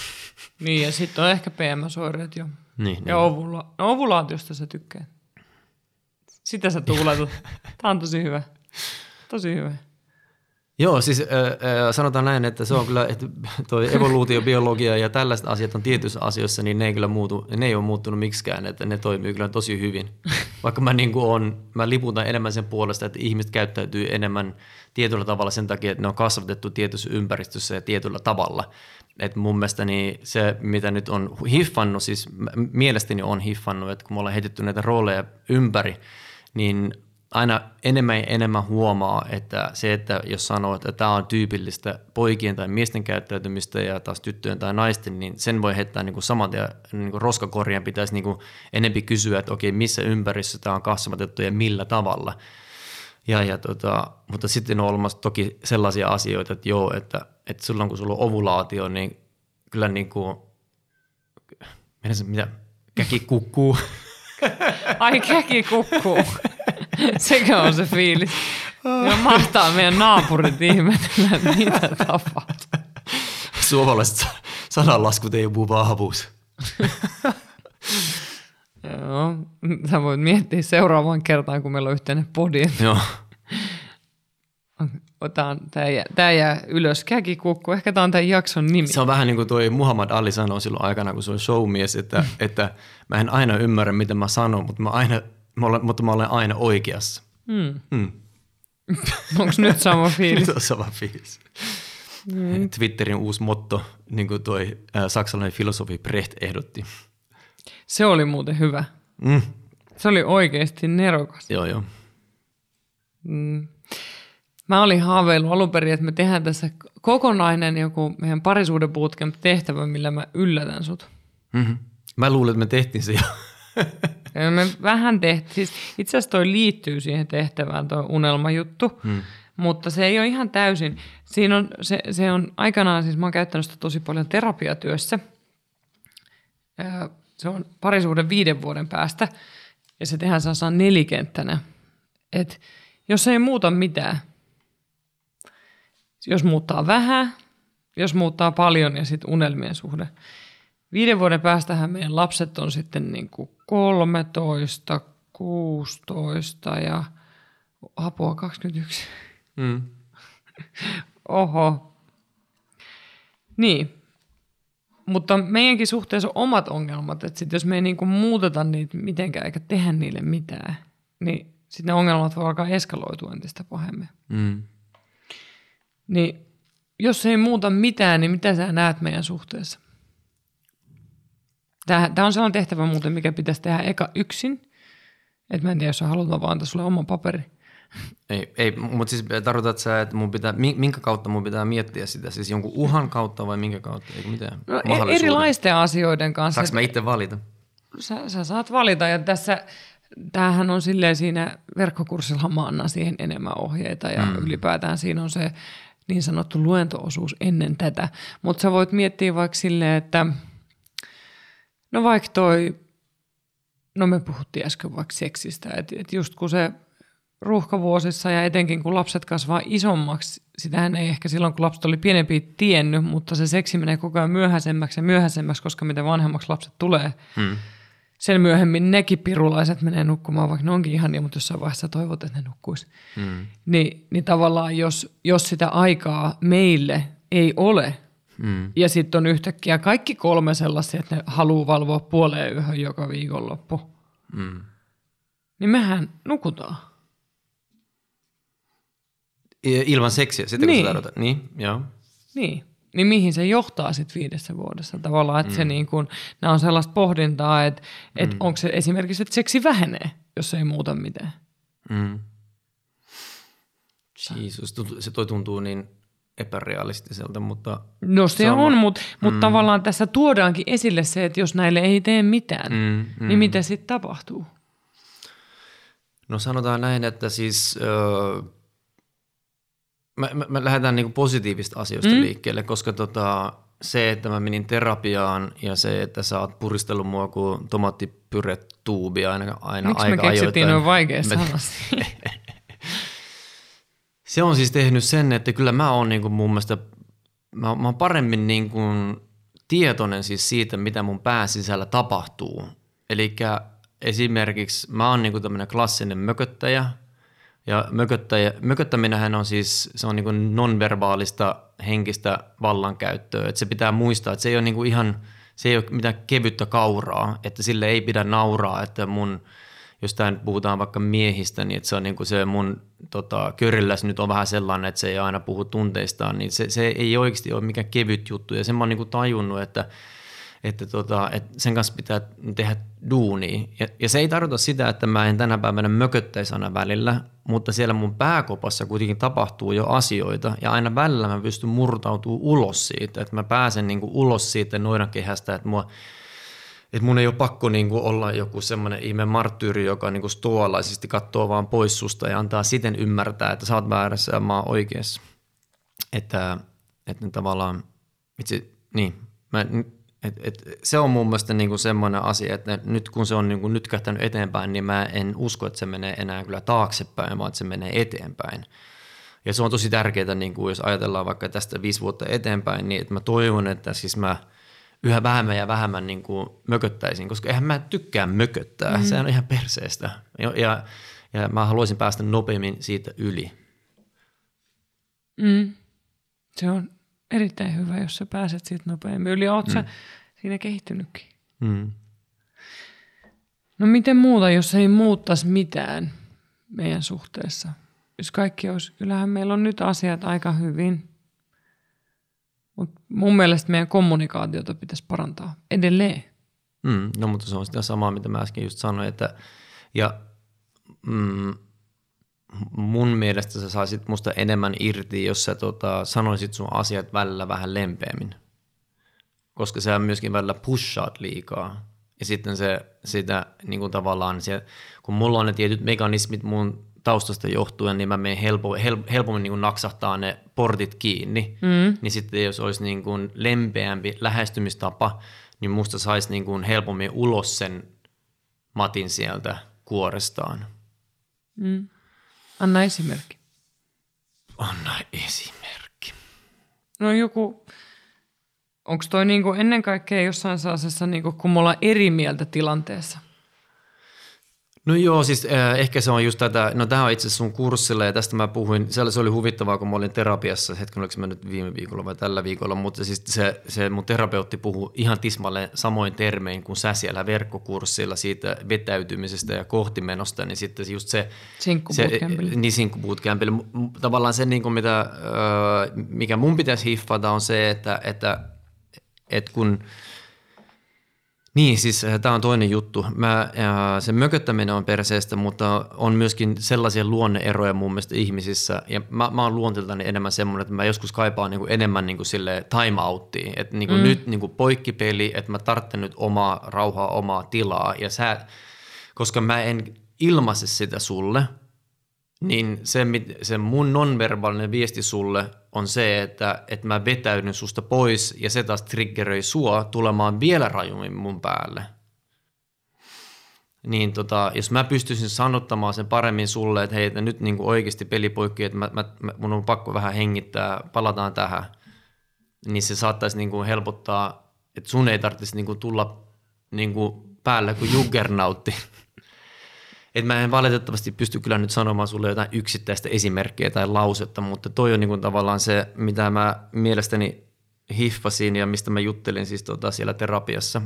Niin, ja sitten on ehkä PMS-oireet jo. Niin, ja niin. ovula- no, ovulaatiosta sä tykkää. Sitä sä tuuletut. Tämä on tosi hyvä. Tosi hyvä. Joo, siis äh, äh, sanotaan näin, että se on kyllä, että toi evoluutiobiologia ja tällaiset asiat on tietyissä asioissa, niin ne ei kyllä muutu, ne ei ole muuttunut miksikään, että ne toimii kyllä tosi hyvin. Vaikka mä, niin on, mä liputan enemmän sen puolesta, että ihmiset käyttäytyy enemmän tietyllä tavalla sen takia, että ne on kasvatettu tietyssä ympäristössä ja tietyllä tavalla. Et mun mielestä niin se, mitä nyt on hiffannut, siis mielestäni on hiffannut, että kun me ollaan heitetty näitä rooleja ympäri, niin aina enemmän ja enemmän huomaa, että se, että jos sanoo, että tämä on tyypillistä poikien tai miesten käyttäytymistä ja taas tyttöjen tai naisten, niin sen voi heittää niin kuin saman tien niin kuin roskakorjaan pitäisi niin kuin enempi kysyä, että okei, missä ympäristössä tämä on kasvatettu ja millä tavalla. Ja, ja tota, mutta sitten on olemassa toki sellaisia asioita, että joo, että, että silloin kun sulla on ovulaatio, niin kyllä niin kuin, mitä, käki kukkuu. Ai käki kukkuu. Sekö on se fiilis. Ja mahtaa meidän naapurit ihmetellä, että mitä tapahtuu. Suomalaiset sananlaskut ei ole vahvuus. Joo, sä voit miettiä seuraavaan kertaan, kun meillä on yhteinen podi. Joo. Otan, tää, jää, tää jää ylös. Käkikukku, ehkä tämä on tämän jakson nimi. Se on vähän niin kuin toi Muhammad Ali sanoi silloin aikana, kun se oli showmies, että, että mä en aina ymmärrä, mitä mä sanon, mutta mä, aina, mä olen, mutta mä olen aina oikeassa. Hmm. Hmm. Onko nyt sama fiilis? Nyt on sama fiilis. Mm. Twitterin uusi motto, niin kuin toi äh, saksalainen filosofi Brecht ehdotti. Se oli muuten hyvä. Mm. Se oli oikeasti nerokas. Joo, joo. Mm. Mä olin haaveillut alun perin, että me tehdään tässä kokonainen joku meidän parisuuden bootcamp tehtävä, millä mä yllätän sut. Mm-hmm. Mä luulen, että me tehtiin se jo. Me vähän tehtiin, siis itse asiassa toi liittyy siihen tehtävään, tuo unelmajuttu, hmm. mutta se ei ole ihan täysin. Siinä on, se, se on aikanaan, siis mä oon käyttänyt sitä tosi paljon terapiatyössä. Se on parisuuden viiden vuoden päästä ja se tehdään saa nelikenttänä. Et jos ei muuta mitään, jos muuttaa vähän, jos muuttaa paljon ja sitten unelmien suhde. Viiden vuoden päästähän meidän lapset on sitten niin kuin 13, 16 ja apua 21. Mm. Oho. Niin. Mutta meidänkin suhteessa on omat ongelmat, että sit jos me ei niinku muuteta niitä mitenkään eikä tehdä niille mitään, niin sitten ne ongelmat voi alkaa eskaloitua entistä pahemmin. Mm. Niin jos ei muuta mitään, niin mitä sä näet meidän suhteessa? Tämä on sellainen tehtävä muuten, mikä pitäisi tehdä eka yksin. Että mä en tiedä, jos sä haluat, mä vaan antaa sulle oman paperi. Ei, ei mutta siis tarkoitat sä, että mun pitää, minkä kautta mun pitää miettiä sitä? Siis jonkun uhan kautta vai minkä kautta? Eikö mitään? No, e- erilaisten asioiden kanssa. Saanko mä itse valita? Sä, sä saat valita ja tässä, tämähän on silleen siinä verkkokurssilla mä annan siihen enemmän ohjeita ja mm. ylipäätään siinä on se niin sanottu luentoosuus ennen tätä. Mutta sä voit miettiä vaikka silleen, että – No vaikka toi, no me puhuttiin äsken vaikka seksistä, että et just kun se ruuhkavuosissa ja etenkin kun lapset kasvaa isommaksi, sitähän ei ehkä silloin kun lapset oli pienempi tiennyt, mutta se seksi menee koko ajan myöhäisemmäksi ja myöhäisemmäksi, koska mitä vanhemmaksi lapset tulee, hmm. sen myöhemmin nekin pirulaiset menee nukkumaan, vaikka ne onkin ihan niin, mutta jossain vaiheessa toivot, että ne nukkuisi. Hmm. Ni, niin tavallaan jos, jos sitä aikaa meille ei ole, Mm. Ja sitten on yhtäkkiä kaikki kolme sellaisia, että ne haluaa valvoa puoleen yhden joka viikonloppu. Mm. Niin mehän nukutaan. Ilman seksiä, sitä niin. kun sä Niin, joo. Niin. Niin mihin se johtaa sitten viidessä vuodessa tavallaan, että mm. se niin kun, nämä on sellaista pohdintaa, että, että mm. onko se esimerkiksi, että seksi vähenee, jos ei muuta mitään. Mm. Jeesus, se toi tuntuu niin epärealistiselta, mutta... No se sama. on, mutta mut mm. tavallaan tässä tuodaankin esille se, että jos näille ei tee mitään, mm, mm. niin mitä sitten tapahtuu? No sanotaan näin, että siis... Öö, me, me, me lähdetään niinku positiivista asioista mm. liikkeelle, koska tota, se, että mä menin terapiaan ja se, että sä oot puristellut mua kuin tomaattipyretuubi aina, aina Miksi aika me keksittiin noin vaikea sana Se on siis tehnyt sen, että kyllä mä oon niin kuin mun mielestä, mä, mä oon paremmin niin kuin tietoinen siis siitä, mitä mun pääsisällä tapahtuu. Eli esimerkiksi mä oon niin tämmöinen klassinen mököttäjä, ja mököttäjä, mököttäminenhän on siis, se on niin nonverbaalista henkistä vallankäyttöä, että se pitää muistaa, että se ei ole niin ihan, se ei ole mitään kevyttä kauraa, että sille ei pidä nauraa, että mun – jos tämä nyt puhutaan vaikka miehistä, niin että se on niin kuin se mun tota, körilläs nyt on vähän sellainen, että se ei aina puhu tunteistaan, niin se, se ei oikeasti ole mikään kevyt juttu. Ja sen mä oon niin kuin tajunnut, että, että, tota, että sen kanssa pitää tehdä duunia. Ja, ja se ei tarkoita sitä, että mä en tänä päivänä mököttäisi aina välillä, mutta siellä mun pääkopassa kuitenkin tapahtuu jo asioita ja aina välillä mä pystyn murtautumaan ulos siitä, että mä pääsen niin kuin ulos siitä noidankehästä, että mua – että mun ei ole pakko niinku olla joku semmoinen ihme marttyyri, joka niinku stoalaisesti katsoo vaan pois susta ja antaa siten ymmärtää, että sä oot väärässä ja mä oon oikeassa. Että, että tavallaan, itse, niin, mä, et, et, se on mun mielestä niinku semmoinen asia, että nyt kun se on niinku nyt kähtänyt eteenpäin, niin mä en usko, että se menee enää kyllä taaksepäin, vaan että se menee eteenpäin. Ja se on tosi tärkeää, niin kuin jos ajatellaan vaikka tästä viisi vuotta eteenpäin, niin että mä toivon, että siis mä – yhä vähemmän ja vähemmän niin kuin mököttäisin, koska eihän mä tykkää mököttää, mm. sehän on ihan perseestä. Ja, ja, ja mä haluaisin päästä nopeammin siitä yli. Mm. Se on erittäin hyvä, jos sä pääset siitä nopeammin yli. Oot mm. sä siinä kehittynytkin? Mm. No miten muuta, jos ei muuttaisi mitään meidän suhteessa? Jos kaikki olisi, kyllähän meillä on nyt asiat aika hyvin. Mutta mun mielestä meidän kommunikaatiota pitäisi parantaa edelleen. Mm, no mutta se on sitä samaa, mitä mä äsken just sanoin, että ja mm, mun mielestä sä saisit musta enemmän irti, jos sä tota, sanoisit sun asiat välillä vähän lempeämmin. Koska sä myöskin välillä pushaat liikaa. Ja sitten se, sitä niin kuin tavallaan, se, kun mulla on ne tietyt mekanismit mun taustasta johtuen, niin mä menen helpo, hel, helpommin niin kuin naksahtaa ne portit kiinni. Mm. Niin sitten jos olisi niin kuin lempeämpi lähestymistapa, niin musta saisi niin kuin helpommin ulos sen matin sieltä kuorestaan. Mm. Anna esimerkki. Anna esimerkki. No joku, onko toi niinku ennen kaikkea jossain sellaisessa, niinku, kun me ollaan eri mieltä tilanteessa – No joo, siis äh, ehkä se on just tätä, no tämä on itse asiassa sun kurssilla ja tästä mä puhuin, se oli huvittavaa, kun mä olin terapiassa, hetken oliko mä nyt viime viikolla vai tällä viikolla, mutta siis se, se mun terapeutti puhuu ihan tismalle samoin termein kuin sä siellä verkkokurssilla siitä vetäytymisestä ja kohtimenosta, niin sitten just se... Sinkkubootcampille. Niin, sinkkubootcampille. Tavallaan se, niin kuin mitä, äh, mikä mun pitäisi hiffata on se, että, että, että kun – niin, siis äh, tämä on toinen juttu. Mä, äh, se mököttäminen on perseestä, mutta on myöskin sellaisia luonneeroja mun mielestä ihmisissä. Ja mä, mä oon luonteeltani enemmän semmoinen, että mä joskus kaipaan niin kuin enemmän niin kuin sille time outtiin. Että niin kuin mm. nyt niin kuin poikkipeli, että mä tarvitsen nyt omaa rauhaa, omaa tilaa. Ja sä, koska mä en ilmaise sitä sulle – niin se, se mun nonverbaalinen viesti sulle on se, että, että mä vetäydyn susta pois ja se taas triggeröi sua tulemaan vielä rajummin mun päälle. Niin tota, jos mä pystyisin sanottamaan sen paremmin sulle, että hei, että nyt niin oikeasti pelipoikki, että mä, mä, mun on pakko vähän hengittää, palataan tähän, niin se saattaisi niin kuin helpottaa, että sun ei tarvitsisi niin kuin tulla niin kuin päälle kuin juggernautti. Et mä en valitettavasti pysty kyllä nyt sanomaan sulle jotain yksittäistä esimerkkiä tai lausetta, mutta toi on niin tavallaan se, mitä mä mielestäni hiffasin ja mistä mä juttelin siis tota siellä terapiassa.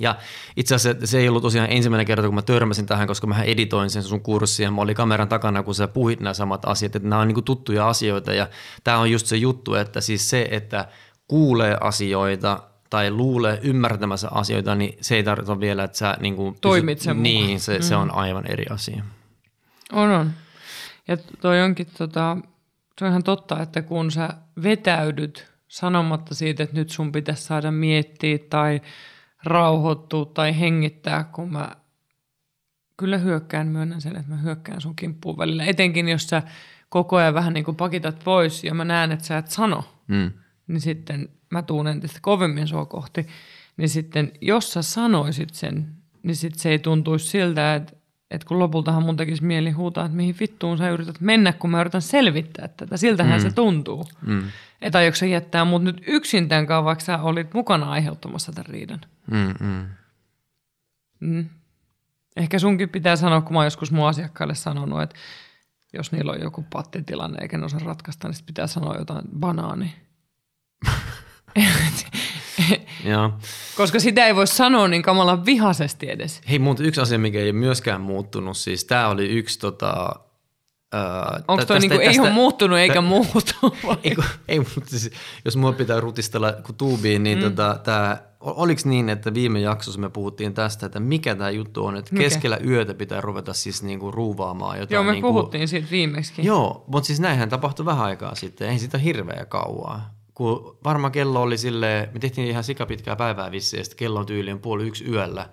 Ja itse asiassa se ei ollut tosiaan ensimmäinen kerta, kun mä törmäsin tähän, koska mä editoin sen sun kurssin ja mä olin kameran takana, kun sä puhuit nämä samat asiat, että nämä on niin kuin tuttuja asioita ja tämä on just se juttu, että siis se, että kuulee asioita tai luulee ymmärtämässä asioita, niin se ei tarkoita vielä, että sä niin kuin Toimit sen Niin, se, mm. se on aivan eri asia. On, on. Ja toi onkin tota, se on ihan totta, että kun sä vetäydyt sanomatta siitä, että nyt sun pitäisi saada miettiä tai rauhoittua tai hengittää, kun mä kyllä hyökkään, myönnän sen, että mä hyökkään sun kimppuun välillä. Etenkin jos sä koko ajan vähän niin kuin pakitat pois ja mä näen, että sä et sano, mm. Niin sitten mä tuun entistä kovemmin sua kohti, niin sitten jos sä sanoisit sen, niin sitten se ei tuntuisi siltä, että, että kun lopultahan mun tekisi mieli huutaa, että mihin vittuun sä yrität mennä, kun mä yritän selvittää tätä. Siltähän mm. se tuntuu. Mm. Että aiotko sä jättää mut nyt yksin tämän kanssa, vaikka sä olit mukana aiheuttamassa tämän riidan. Mm, mm. Ehkä sunkin pitää sanoa, kun mä oon joskus mun asiakkaille sanonut, että jos niillä on joku pattitilanne eikä ne osaa ratkaista, niin pitää sanoa jotain banaani. Joo. Koska sitä ei voi sanoa niin kamalan vihaisesti edes. Hei, mutta yksi asia, mikä ei myöskään muuttunut, siis tämä oli yksi tota, Uh, Onko toi niinku, ei ole muuttunut eikä tä, muutu? Ei, ei, mutta siis, jos mua pitää rutistella tuubiin, niin mm. tota, tää, oliko niin, että viime jaksossa me puhuttiin tästä, että mikä tämä juttu on, että mikä? keskellä yötä pitää ruveta siis niinku ruuvaamaan jotain. Joo, me niinku, puhuttiin siitä viimeksi. Joo, mutta siis näinhän tapahtui vähän aikaa sitten, ei sitä hirveä kauaa kun varmaan kello oli sille, me tehtiin ihan sikapitkää päivää vissiin, ja sitten kello on tyyliin puoli yksi yöllä.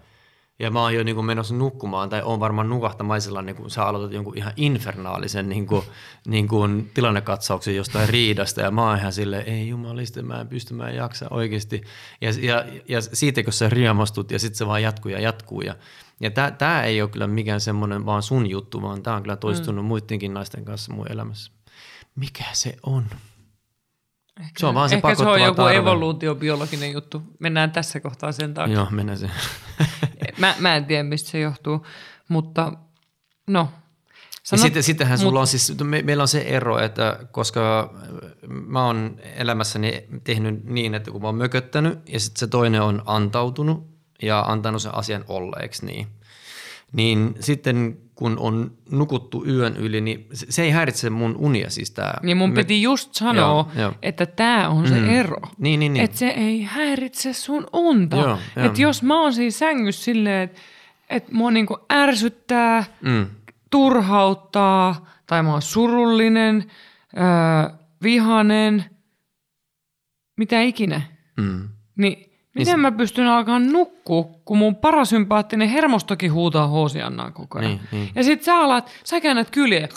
Ja mä oon jo niin kuin menossa nukkumaan, tai on varmaan nukahtamaisella, niin kuin sä aloitat jonkun ihan infernaalisen niin kuin, niin kuin tilannekatsauksen jostain riidasta, ja mä oon ihan silleen, ei jumaliste, mä en pysty, mä en jaksa oikeasti. Ja, ja, ja siitä kun sä riemastut, ja sitten se vaan jatkuu ja jatkuu. Ja, ja tämä ei ole kyllä mikään semmoinen vaan sun juttu, vaan tämä on kyllä toistunut mm. muidenkin naisten kanssa mun elämässä. Mikä se on? Ehkä, se on vaan se ehkä se on joku tarve. evoluutiobiologinen juttu. Mennään tässä kohtaa sen takia. Joo, mennään sen. mä, mä en tiedä, mistä se johtuu, mutta no, ja sitten, sittenhän sulla on siis, me, meillä on se ero, että koska mä oon elämässäni tehnyt niin, että kun mä oon mököttänyt ja sitten se toinen on antautunut ja antanut sen asian olleeksi niin, niin sitten kun on nukuttu yön yli, niin se ei häiritse mun unia siis tää. Niin mun piti just sanoa, joo, joo. että tämä on se mm. ero. Niin, niin, niin. Että se ei häiritse sun unta. Että jos mä oon siinä sängyssä silleen, että et mua niinku ärsyttää, mm. turhauttaa, tai mä oon surullinen, öö, vihanen, mitä ikinä, mm. niin Miten niin, mä pystyn alkaa nukkua, kun mun parasympaattinen hermostokin huutaa hoosiannaa koko ajan. Niin, niin. Ja sit sä alat, sä käännät kyliä.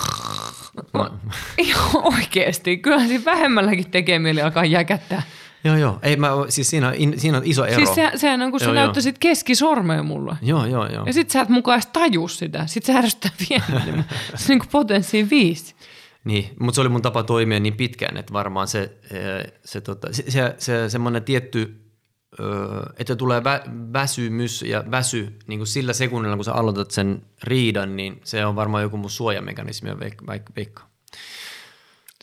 No. Ihan oikeesti. Kyllähän siinä vähemmälläkin tekee mieli alkaa jäkättää. Joo, joo. Ei, mä, siis siinä, on, siinä on iso ero. Siis se, sehän on, kun joo, sä näyttäisit keskisormeen mulle. Joo, joo, joo. Ja sit sä et mukaan edes taju sitä. Sit sä ärsyttää vielä. se on niin kuin potenssiin viisi. Niin, mutta se oli mun tapa toimia niin pitkään, että varmaan se, se, se, tota, se, se, se semmoinen tietty että tulee vä- väsymys ja väsy niin kuin sillä sekunnilla, kun sä aloitat sen riidan, niin se on varmaan joku mun suojamekanismi, vaikka veikka.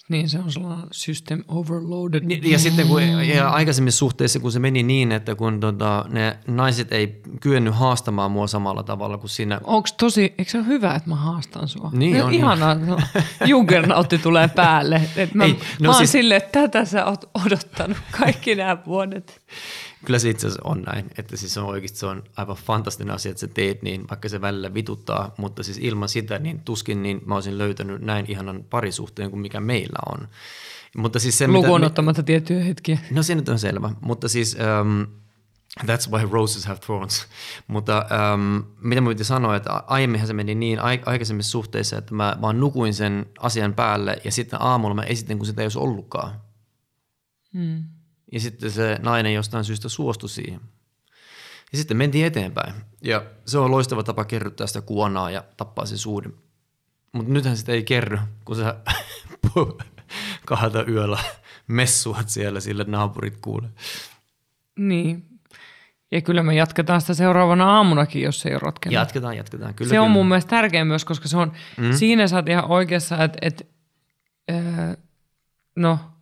Niin, se on sellainen system overloaded. Niin, ja sitten kun ja aikaisemmissa suhteissa, kun se meni niin, että kun tota, ne naiset ei kyennyt haastamaan mua samalla tavalla kuin siinä. Onko tosi, eikö se ole hyvä, että mä haastan sua? Niin no, on. Ihanaa, no, juggernautti tulee päälle. Et mä, ei, no mä siis... silleen, että tätä sä oot odottanut kaikki nämä vuodet. Kyllä se itse asiassa on näin, että siis on oikeasti se on aivan fantastinen asia, että sä teet niin, vaikka se välillä vituttaa, mutta siis ilman sitä niin tuskin niin mä olisin löytänyt näin ihanan parisuhteen kuin mikä meillä on. Mutta siis se, Lukuun mitä, ottamatta tiettyjä hetkiä. No se nyt on selvä, mutta siis um, that's why roses have thorns. mutta um, mitä mä piti sanoa, että aiemminhan se meni niin aikaisemmissa suhteissa, että mä vaan nukuin sen asian päälle ja sitten aamulla mä esitin, kun sitä ei olisi ollutkaan. Hmm. Ja sitten se nainen jostain syystä suostui siihen. Ja sitten mentiin eteenpäin. Ja se on loistava tapa kerryttää sitä kuonaa ja tappaa se suuden. Mutta nythän sitä ei kerry, kun sä kahdelta yöllä messuat siellä, sille naapurit kuulee. Niin. Ja kyllä me jatketaan sitä seuraavana aamunakin, jos se ei ole ratkennut. Jatketaan, jatketaan. Kyllä, se kyllä. on mun mielestä tärkeä myös, koska se on, mm. siinä sä oot ihan oikeassa, että, että äh, no –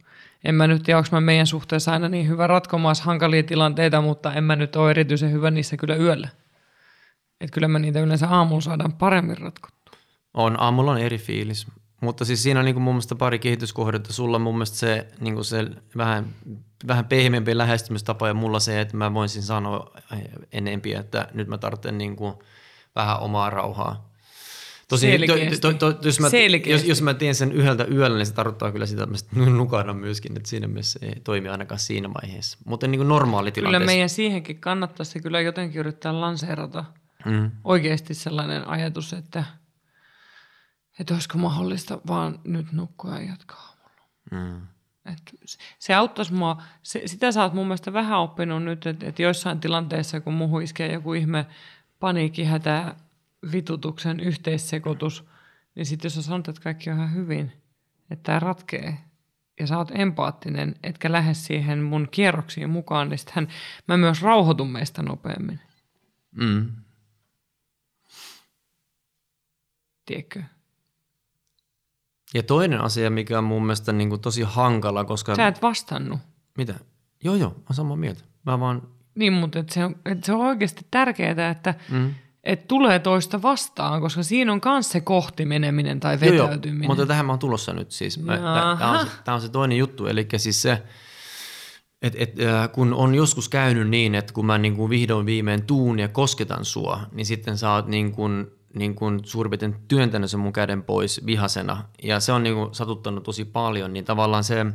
en mä nyt tiedä, onko mä meidän suhteessa aina niin hyvä ratkomaan hankalia tilanteita, mutta en mä nyt ole erityisen hyvä niissä kyllä yöllä. Että kyllä mä niitä yleensä aamulla saadaan paremmin ratkottua. On, aamulla on eri fiilis. Mutta siis siinä on niin kuin mun mielestä pari kehityskohdetta. Sulla on mun mielestä se, niin kuin se vähän, vähän pehmeämpi lähestymistapa ja mulla se, että mä voisin sanoa enempiä, että nyt mä tarvitsen niin kuin vähän omaa rauhaa. Tosi, to, to, to, jos, mä, jos, jos mä teen sen yhdeltä yöllä, niin se tarkoittaa kyllä sitä, että mä nukahdan myöskin, että siinä mielessä ei toimi ainakaan siinä vaiheessa. Mutta niin kuin normaali Kyllä meidän siihenkin kannattaisi kyllä jotenkin yrittää lanseerata mm. oikeasti sellainen ajatus, että, että olisiko mahdollista vaan nyt nukkua ja jatkaa aamulla. Mm. Et se auttaisi mua, se, sitä sä oot mun mielestä vähän oppinut nyt, että, että joissain tilanteissa, kun muuhun iskee joku ihme paniikkihätä, vitutuksen yhteissekoitus, niin sitten jos sä sanot, että kaikki on ihan hyvin, että tämä ratkee, ja sä oot empaattinen, etkä lähde siihen mun kierroksiin mukaan, niin sittenhän mä myös rauhoitun meistä nopeammin. Mm. Tiedätkö? Ja toinen asia, mikä on mun mielestä niin kuin tosi hankala, koska... Sä et vastannut. Mitä? Joo, joo, mä samaa mieltä. Mä vaan... Niin, mutta et se, on, et se on oikeasti tärkeää, että mm että tulee toista vastaan, koska siinä on myös se kohti meneminen tai vetäytyminen. Joo, joo. mutta tähän mä oon tulossa nyt siis. Tämä on, se, on se toinen juttu, eli siis se, et, äh, kun on joskus käynyt niin, että kun mä niin kuin vihdoin viimein tuun ja kosketan sua, niin sitten sä oot niin kuin, niin kuin suurin piirtein työntänyt sen mun käden pois vihasena, ja se on niin kuin satuttanut tosi paljon, niin tavallaan se –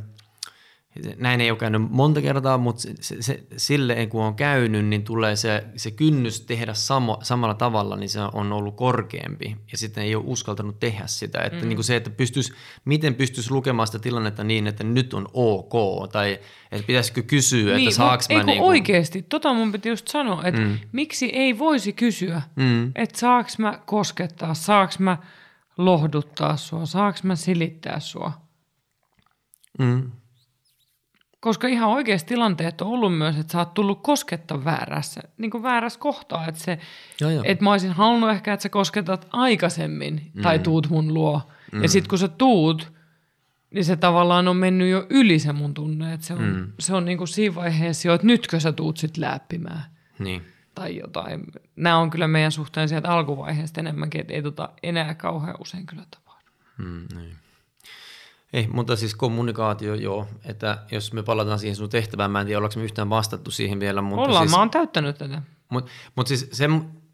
näin ei ole käynyt monta kertaa, mutta se, se, se, sille kun on käynyt, niin tulee se, se kynnys tehdä samo, samalla tavalla, niin se on ollut korkeampi. Ja sitten ei ole uskaltanut tehdä sitä. Että mm. niin kuin se, että pystyisi, miten pystyisi lukemaan sitä tilannetta niin, että nyt on ok, tai että pitäisikö kysyä, niin, että saaks mä... Niin kuin... oikeasti, tota mun piti just sanoa, että mm. miksi ei voisi kysyä, mm. että saaks mä koskettaa, saaks mä lohduttaa sua, saaks mä silittää sua. Mm. Koska ihan oikeasti tilanteet on ollut myös, että sä oot tullut kosketta väärässä, niin kuin väärässä kohtaa. Että, se, Joo, joo. että mä olisin halunnut ehkä, että sä kosketat aikaisemmin mm. tai tuut mun luo. Mm. Ja sitten kun sä tuut, niin se tavallaan on mennyt jo yli se mun tunne. Että se on, mm. se on niin kuin siinä vaiheessa jo, että nytkö sä tuut sit läppimään Niin. tai jotain. Nämä on kyllä meidän suhteen sieltä alkuvaiheesta enemmänkin, että ei tota enää kauhean usein kyllä tapahdu. Mm, niin. Ei, mutta siis kommunikaatio, joo. Että jos me palataan siihen sun tehtävään, mä en tiedä, ollaanko me yhtään vastattu siihen vielä. Mutta Ollaan, siis, mä oon täyttänyt tätä. Mutta mut siis se,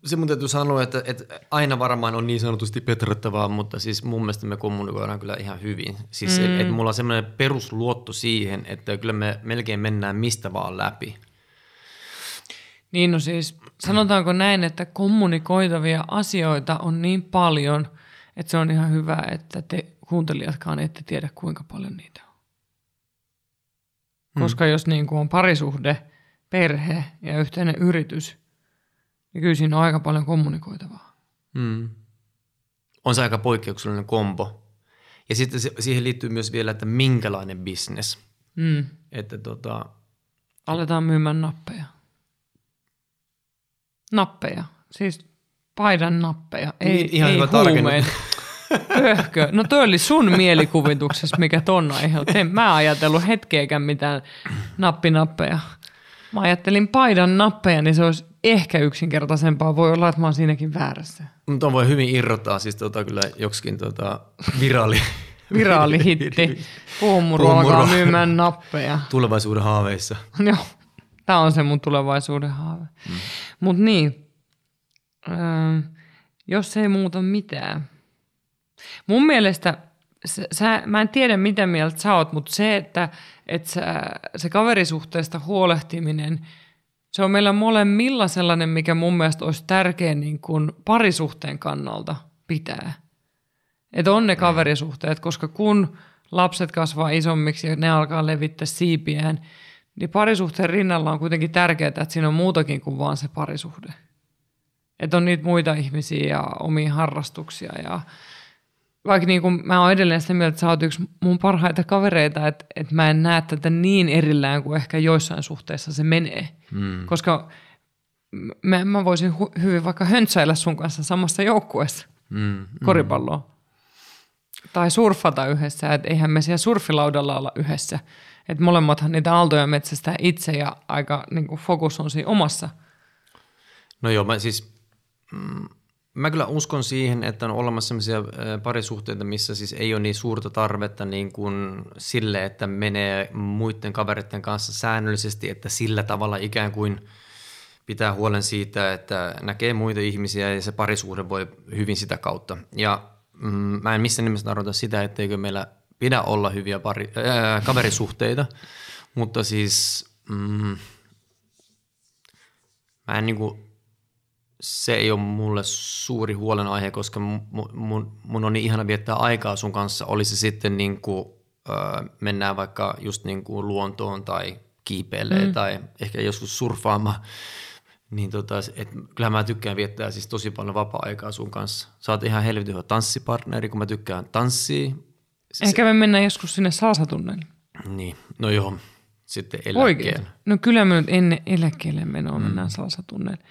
se mun täytyy sanoa, että, että aina varmaan on niin sanotusti petrattavaa, mutta siis mun mielestä me kommunikoidaan kyllä ihan hyvin. Siis mm. että mulla on semmoinen perusluotto siihen, että kyllä me melkein mennään mistä vaan läpi. Niin no siis, sanotaanko näin, että kommunikoitavia asioita on niin paljon, että se on ihan hyvä, että te kuuntelijatkaan ette tiedä, kuinka paljon niitä on. Koska jos niin kuin on parisuhde, perhe ja yhteinen yritys, niin kyllä siinä on aika paljon kommunikoitavaa. Mm. On se aika poikkeuksellinen kombo. Ja sitten se, siihen liittyy myös vielä, että minkälainen bisnes. Mm. Että tota, Aletaan myymään nappeja. Nappeja. Siis paidan nappeja. Ei, Niin, ihan ei hyvä huumeita. Pöhkö. No toi oli sun mielikuvituksessa, mikä ton aiheutti. En mä ajatellut hetkeäkään mitään nappinappeja. Mä ajattelin paidan nappeja, niin se olisi ehkä yksinkertaisempaa. Voi olla, että mä oon siinäkin väärässä. mutta voi hyvin irrottaa siis tota, kyllä joksikin tota, viraali, Viraalihitti. Puhumuru. alkaa myymään nappeja. tulevaisuuden haaveissa. Joo, tämä on se mun tulevaisuuden haave. Mm. Mutta niin, öö, jos ei muuta mitään. Mun mielestä, sä, sä, mä en tiedä mitä mieltä sä oot, mutta se, että et sä, se kaverisuhteesta huolehtiminen, se on meillä molemmilla sellainen, mikä mun mielestä olisi tärkeä niin kuin parisuhteen kannalta pitää. Että on ne kaverisuhteet, koska kun lapset kasvaa isommiksi ja ne alkaa levittää siipiään, niin parisuhteen rinnalla on kuitenkin tärkeää, että siinä on muutakin kuin vaan se parisuhde. Että on niitä muita ihmisiä ja omia harrastuksia ja vaikka niin kuin mä oon edelleen sitä mieltä, että sä oot yksi mun parhaita kavereita, että, että mä en näe tätä niin erillään kuin ehkä joissain suhteissa se menee. Mm. Koska mä, mä voisin hu- hyvin vaikka höntsäillä sun kanssa samassa joukkueessa Mm. koripalloa. Tai surfata yhdessä, että eihän me siellä surfilaudalla olla yhdessä. Että molemmathan niitä aaltoja metsästä itse ja aika niin kuin fokus on siinä omassa. No joo, mä siis, mm, mä kyllä uskon siihen, että on olemassa sellaisia parisuhteita, missä siis ei ole niin suurta tarvetta niin kuin sille, että menee muiden kavereiden kanssa säännöllisesti, että sillä tavalla ikään kuin pitää huolen siitä, että näkee muita ihmisiä ja se parisuhde voi hyvin sitä kautta. Ja mm, mä en missään nimessä tarkoita sitä, etteikö meillä pidä olla hyviä pari, ää, kaverisuhteita, mutta siis mm, mä en niinku, se ei ole mulle suuri huolenaihe, koska mun, mun, mun on niin ihana viettää aikaa sun kanssa, oli se sitten niin kuin, ö, mennään vaikka just niin kuin luontoon tai kiipeilee mm. tai ehkä joskus surffaamaan, niin tota, et, kyllä mä tykkään viettää siis tosi paljon vapaa-aikaa sun kanssa. Sä oot ihan helvetin hyvä tanssipartneri, kun mä tykkään tanssia. Se, Ehkä me mennään joskus sinne salsatunneliin. niin, no joo, sitten Oikein. eläkkeellä. No kyllä me nyt ennen eläkkeelle menoa mm. mennään salsatunneliin.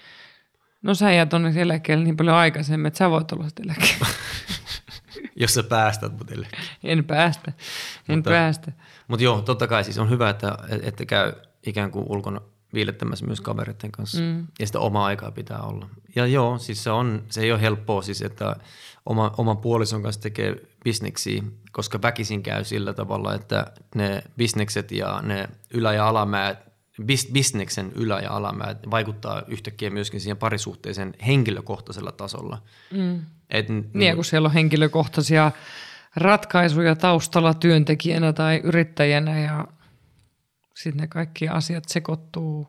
No sä jää tonne eläkkeelle niin paljon aikaisemmin, että sä voit olla sitten eläkkeellä. Jos sä päästät mut eläkkeelle. en päästä, en Mutta- päästä. Mutta joo, totta kai siis on hyvä, että, että käy ikään kuin ulkona viilettämässä myös kavereiden kanssa. Mm. Ja sitä omaa aikaa pitää olla. Ja joo, siis se, on, se ei ole helppoa siis, että oma, oman puolison kanssa tekee bisneksiä, koska väkisin käy sillä tavalla, että ne bisnekset ja ne ylä- ja alamäät, bis, bisneksen ylä- ja alamäät vaikuttaa yhtäkkiä myöskin siihen parisuhteeseen henkilökohtaisella tasolla. Mm. Et, Niin, ja kun siellä on henkilökohtaisia ratkaisuja taustalla työntekijänä tai yrittäjänä ja sitten ne kaikki asiat sekoittuu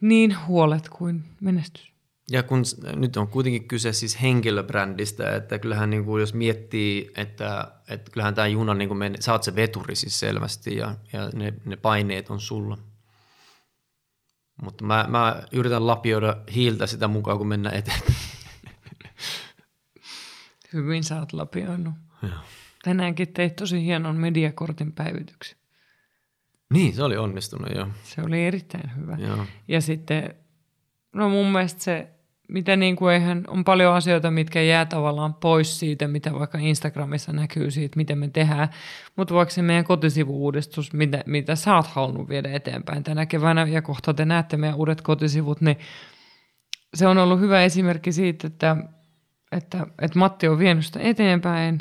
niin huolet kuin menestys. Ja kun nyt on kuitenkin kyse siis henkilöbrändistä, että kyllähän niin kuin jos miettii, että, että kyllähän tämä juna, niin kuin men, sä oot se veturi siis selvästi ja, ja ne, ne paineet on sulla. Mutta mä, mä yritän lapioida hiiltä sitä mukaan, kun mennään eteenpäin. Hyvin sä oot lapioinut. Joo. Tänäänkin teit tosi hienon mediakortin päivityksen. Niin, se oli onnistunut joo. Se oli erittäin hyvä. joo. Ja sitten, no mun mielestä se, mitä niin kuin eihän, on paljon asioita, mitkä jää tavallaan pois siitä, mitä vaikka Instagramissa näkyy siitä, miten me tehdään. Mutta vaikka se meidän kotisivu-uudistus, mitä, mitä sä oot halunnut viedä eteenpäin tänä keväänä, ja kohta te näette meidän uudet kotisivut, niin se on ollut hyvä esimerkki siitä, että, että, että Matti on vienyt sitä eteenpäin,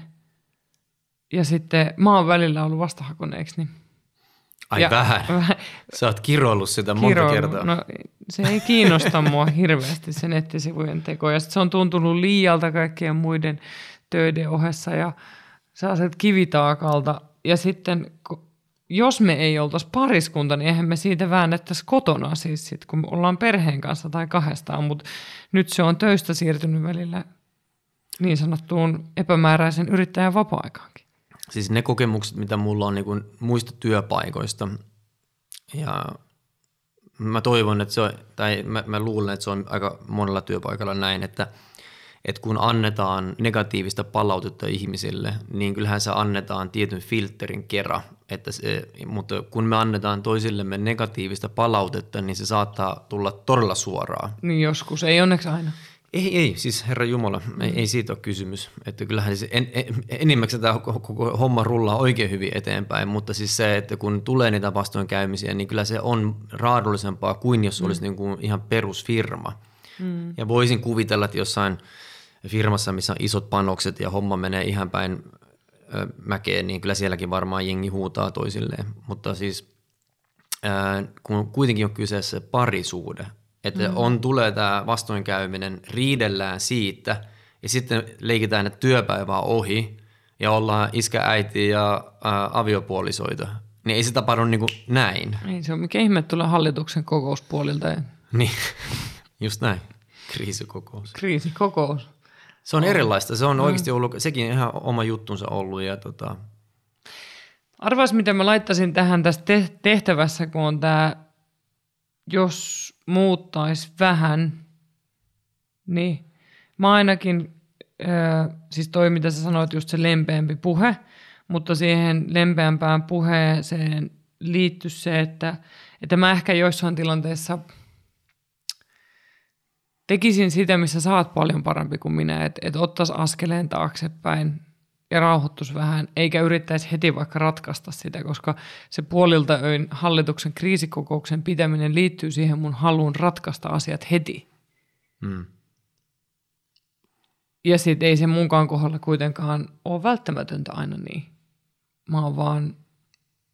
ja sitten mä oon välillä ollut vastahakoneeksi, niin Ai Ja- vähän. vähän- Sä oot kiroillut sitä monta kertaa. No, se ei kiinnosta mua hirveästi se nettisivujen teko. Ja se on tuntunut liialta kaikkien muiden töiden ohessa ja sellaiset kivitaakalta. Ja sitten jos me ei oltaisi pariskunta, niin eihän me siitä väännettäisi kotona siis sit, kun me ollaan perheen kanssa tai kahdestaan. Mutta nyt se on töistä siirtynyt välillä niin sanottuun epämääräisen yrittäjän vapaa-aikaankin. Siis ne kokemukset, mitä mulla on niin kuin muista työpaikoista, ja mä toivon, että se on, tai mä, mä luulen, että se on aika monella työpaikalla näin, että, että kun annetaan negatiivista palautetta ihmisille, niin kyllähän se annetaan tietyn filterin kera, että se, mutta kun me annetaan toisillemme negatiivista palautetta, niin se saattaa tulla todella suoraan. Niin joskus, ei onneksi aina. Ei, ei, siis herra Jumala, ei, ei siitä ole kysymys. Että kyllähän siis en, en, enimmäkseen tämä koko, homma rullaa oikein hyvin eteenpäin, mutta siis se, että kun tulee niitä vastoinkäymisiä, niin kyllä se on raadollisempaa kuin jos olisi niin kuin ihan perusfirma. Mm. Ja voisin kuvitella, että jossain firmassa, missä on isot panokset ja homma menee ihan päin ö, mäkeen, niin kyllä sielläkin varmaan jengi huutaa toisilleen. Mutta siis ää, kun kuitenkin on kyseessä parisuhde, että mm. on, tulee tämä vastoinkäyminen, riidellään siitä ja sitten leikitään, että työpäivä on ohi ja ollaan iskä, äiti ja ää, aviopuolisoita, niin ei se tapahdu niin kuin näin. Ei se ole mikä ihme tulee hallituksen kokouspuolilta ja Niin, just näin, kriisikokous. kriisikokous. Se on erilaista, se on oikeasti ollut, sekin ihan oma juttunsa ollut ja tota, Arvas, mitä mä laittaisin tähän tässä te- tehtävässä, kun on tämä, jos muuttaisi vähän, niin mä ainakin, äh, siis toi mitä sä sanoit, just se lempeämpi puhe, mutta siihen lempeämpään puheeseen liittyy se, että, että mä ehkä joissain tilanteissa tekisin sitä, missä sä oot paljon parempi kuin minä, että et ottaisi askeleen taaksepäin ja rauhoittuisi vähän, eikä yrittäisi heti vaikka ratkaista sitä, koska se puolilta öin hallituksen kriisikokouksen pitäminen liittyy siihen mun haluun ratkaista asiat heti. mm, Ja sit ei se munkaan kohdalla kuitenkaan ole välttämätöntä aina niin. Mä oon vaan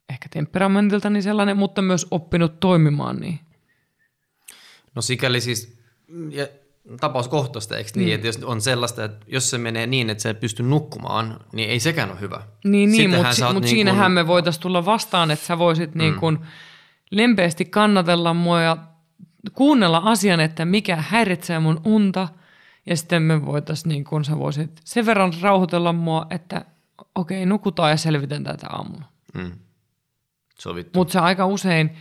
ehkä temperamentiltani sellainen, mutta myös oppinut toimimaan niin. No sikäli siis ja tapauskohtaista, eikö niin, että jos on sellaista, että jos se menee niin, että sä et pysty nukkumaan, niin ei sekään ole hyvä. Niin, niin mutta oot mut niin siinähän kun- me voitaisiin tulla vastaan, että sä voisit mm. niin kuin lempeästi kannatella mua ja kuunnella asian, että mikä häiritsee mun unta. Ja sitten me voitaisiin, niin kuin sä voisit sen verran rauhoitella mua, että okei, nukutaan ja selvitän tätä aamulla. Mm. Sovittu. Mutta se aika usein,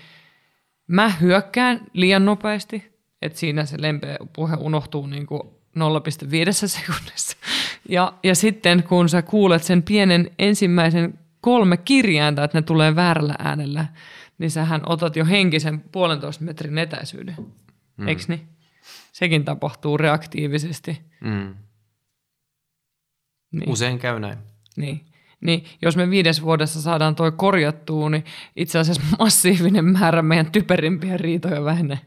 mä hyökkään liian nopeasti, että siinä se lempeä puhe unohtuu niin kuin 0,5 sekunnissa. Ja, ja sitten kun sä kuulet sen pienen ensimmäisen kolme kirjainta, että ne tulee väärällä äänellä, niin sähän otat jo henkisen puolentoista metrin etäisyyden. Mm. Eiks niin? Sekin tapahtuu reaktiivisesti. Mm. Niin. Usein käy näin. Niin. Niin, jos me viides vuodessa saadaan toi korjattua, niin itse asiassa massiivinen määrä meidän typerimpiä riitoja vähenee.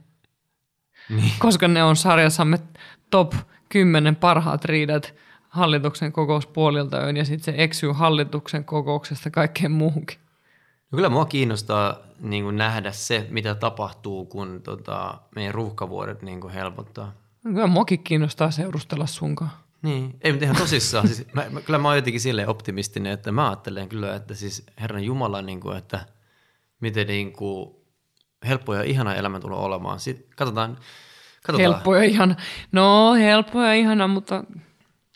Niin. Koska ne on sarjassamme top 10 parhaat riidat hallituksen kokouspuolilta öin ja sitten se eksyy hallituksen kokouksesta kaikkeen muuhunkin. No kyllä mua kiinnostaa niin kuin nähdä se, mitä tapahtuu, kun tota, meidän ruuhkavuodet niin kuin helpottaa. Kyllä muakin kiinnostaa seurustella sunkaan. Niin, ei mutta ihan tosissaan. siis, mä, mä, kyllä mä oon jotenkin silleen optimistinen, että mä ajattelen kyllä, että siis Herran Jumala, niin kuin, että miten niin kuin, helppo ja ihana elämä tulee olemaan. Sitten katsotaan, katsotaan. Helppo ja ihana. No, helppo ja ihana, mutta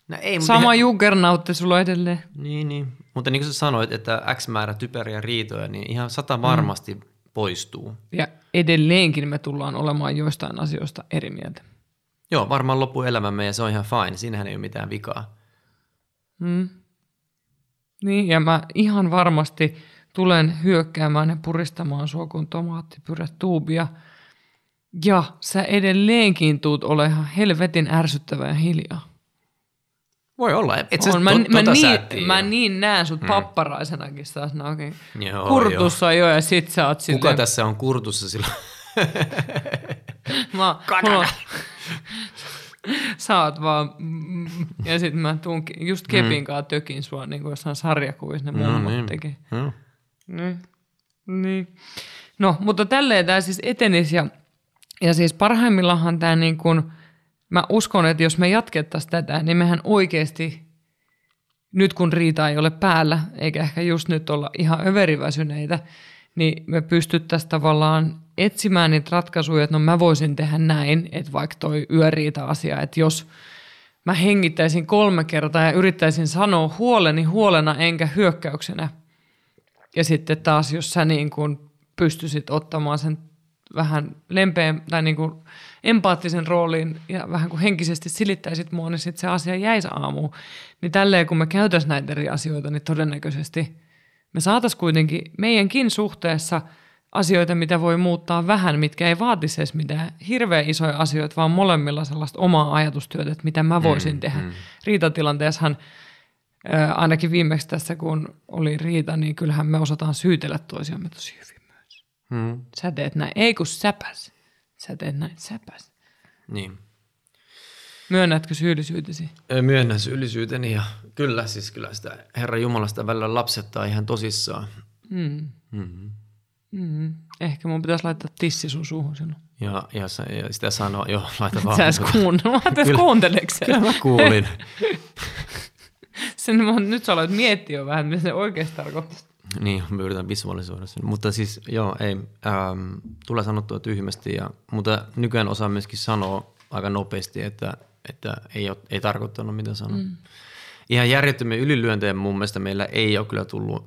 No, ei, mutta sama ihan- juggernautti sulla edelleen. Niin, niin. Mutta niin kuin sä sanoit, että X määrä typeriä riitoja, niin ihan sata varmasti mm. poistuu. Ja edelleenkin me tullaan olemaan joistain asioista eri mieltä. Joo, varmaan loppuelämämme ja se on ihan fine. Siinähän ei ole mitään vikaa. Mm. Niin, ja mä ihan varmasti tulen hyökkäämään ja puristamaan sua kuin tomaattipyretuubia. Ja sä edelleenkin tuut olemaan helvetin ärsyttävä ja hiljaa. Voi olla. Et sä On. Mä, tot, mä, tota niin, mä niin näen sut mm. papparaisenakin taas. No, okay. Joo, Kurtussa jo ja sit sä oot Kuka silleen, tässä on kurtussa silloin? Mä, mulla, sä oot vaan, mm, ja sit mä tuun just kepin kanssa tökin sua niin kuin jossain sarjakuvissa ne mummot niin. tekee. Joo. Niin. niin. No, mutta tälleen tämä siis etenisi ja, ja siis parhaimmillaan tämä niin kuin, mä uskon, että jos me jatkettaisiin tätä, niin mehän oikeasti, nyt kun riita ei ole päällä, eikä ehkä just nyt olla ihan överiväsyneitä, niin me pystyttäisiin tavallaan etsimään niitä ratkaisuja, että no mä voisin tehdä näin, että vaikka toi yöriita-asia, että jos mä hengittäisin kolme kertaa ja yrittäisin sanoa huoleni huolena enkä hyökkäyksenä, ja sitten taas, jos sä niin kuin pystyisit ottamaan sen vähän lempeän tai niin kuin empaattisen rooliin ja vähän kuin henkisesti silittäisit mua, niin sitten se asia jäisi aamuun. Niin tälleen, kun me käytäisiin näitä eri asioita, niin todennäköisesti me saataisiin kuitenkin meidänkin suhteessa asioita, mitä voi muuttaa vähän, mitkä ei vaatisi edes mitään hirveän isoja asioita, vaan molemmilla sellaista omaa ajatustyötä, että mitä mä voisin mm, tehdä. Mm. Riitatilanteessahan ainakin viimeksi tässä, kun oli riita, niin kyllähän me osataan syytellä toisiamme tosi hyvin myös. Hmm. Sä teet näin, ei kun säpäs. Sä teet näin, säpäs. Niin. Myönnätkö syyllisyytesi? Myönnän syyllisyyteni ja kyllä, siis kyllä sitä Herra Jumalasta välillä lapsettaa ihan tosissaan. Mm. Mm-hmm. Mm. Ehkä mun pitäisi laittaa tissi sun suuhun sinun. Ja, ja, se, ja sitä sanoo, joo, laita vaan. Sä edes kuunnella. Mä? Kyllä mä kuulin. Sen, mä, nyt sä aloit miettiä jo vähän, mitä se oikeasti tarkoittaa. niin, mä yritän visualisoida sen. Mutta siis joo, ei, ähm, tulee sanottua tyhmästi, ja, mutta nykyään osaa myöskin sanoa aika nopeasti, että, että ei, ole, ei tarkoittanut mitä sanoa. Mm. Ihan järjettömiä ylilyöntejä mun mielestä meillä ei ole kyllä tullut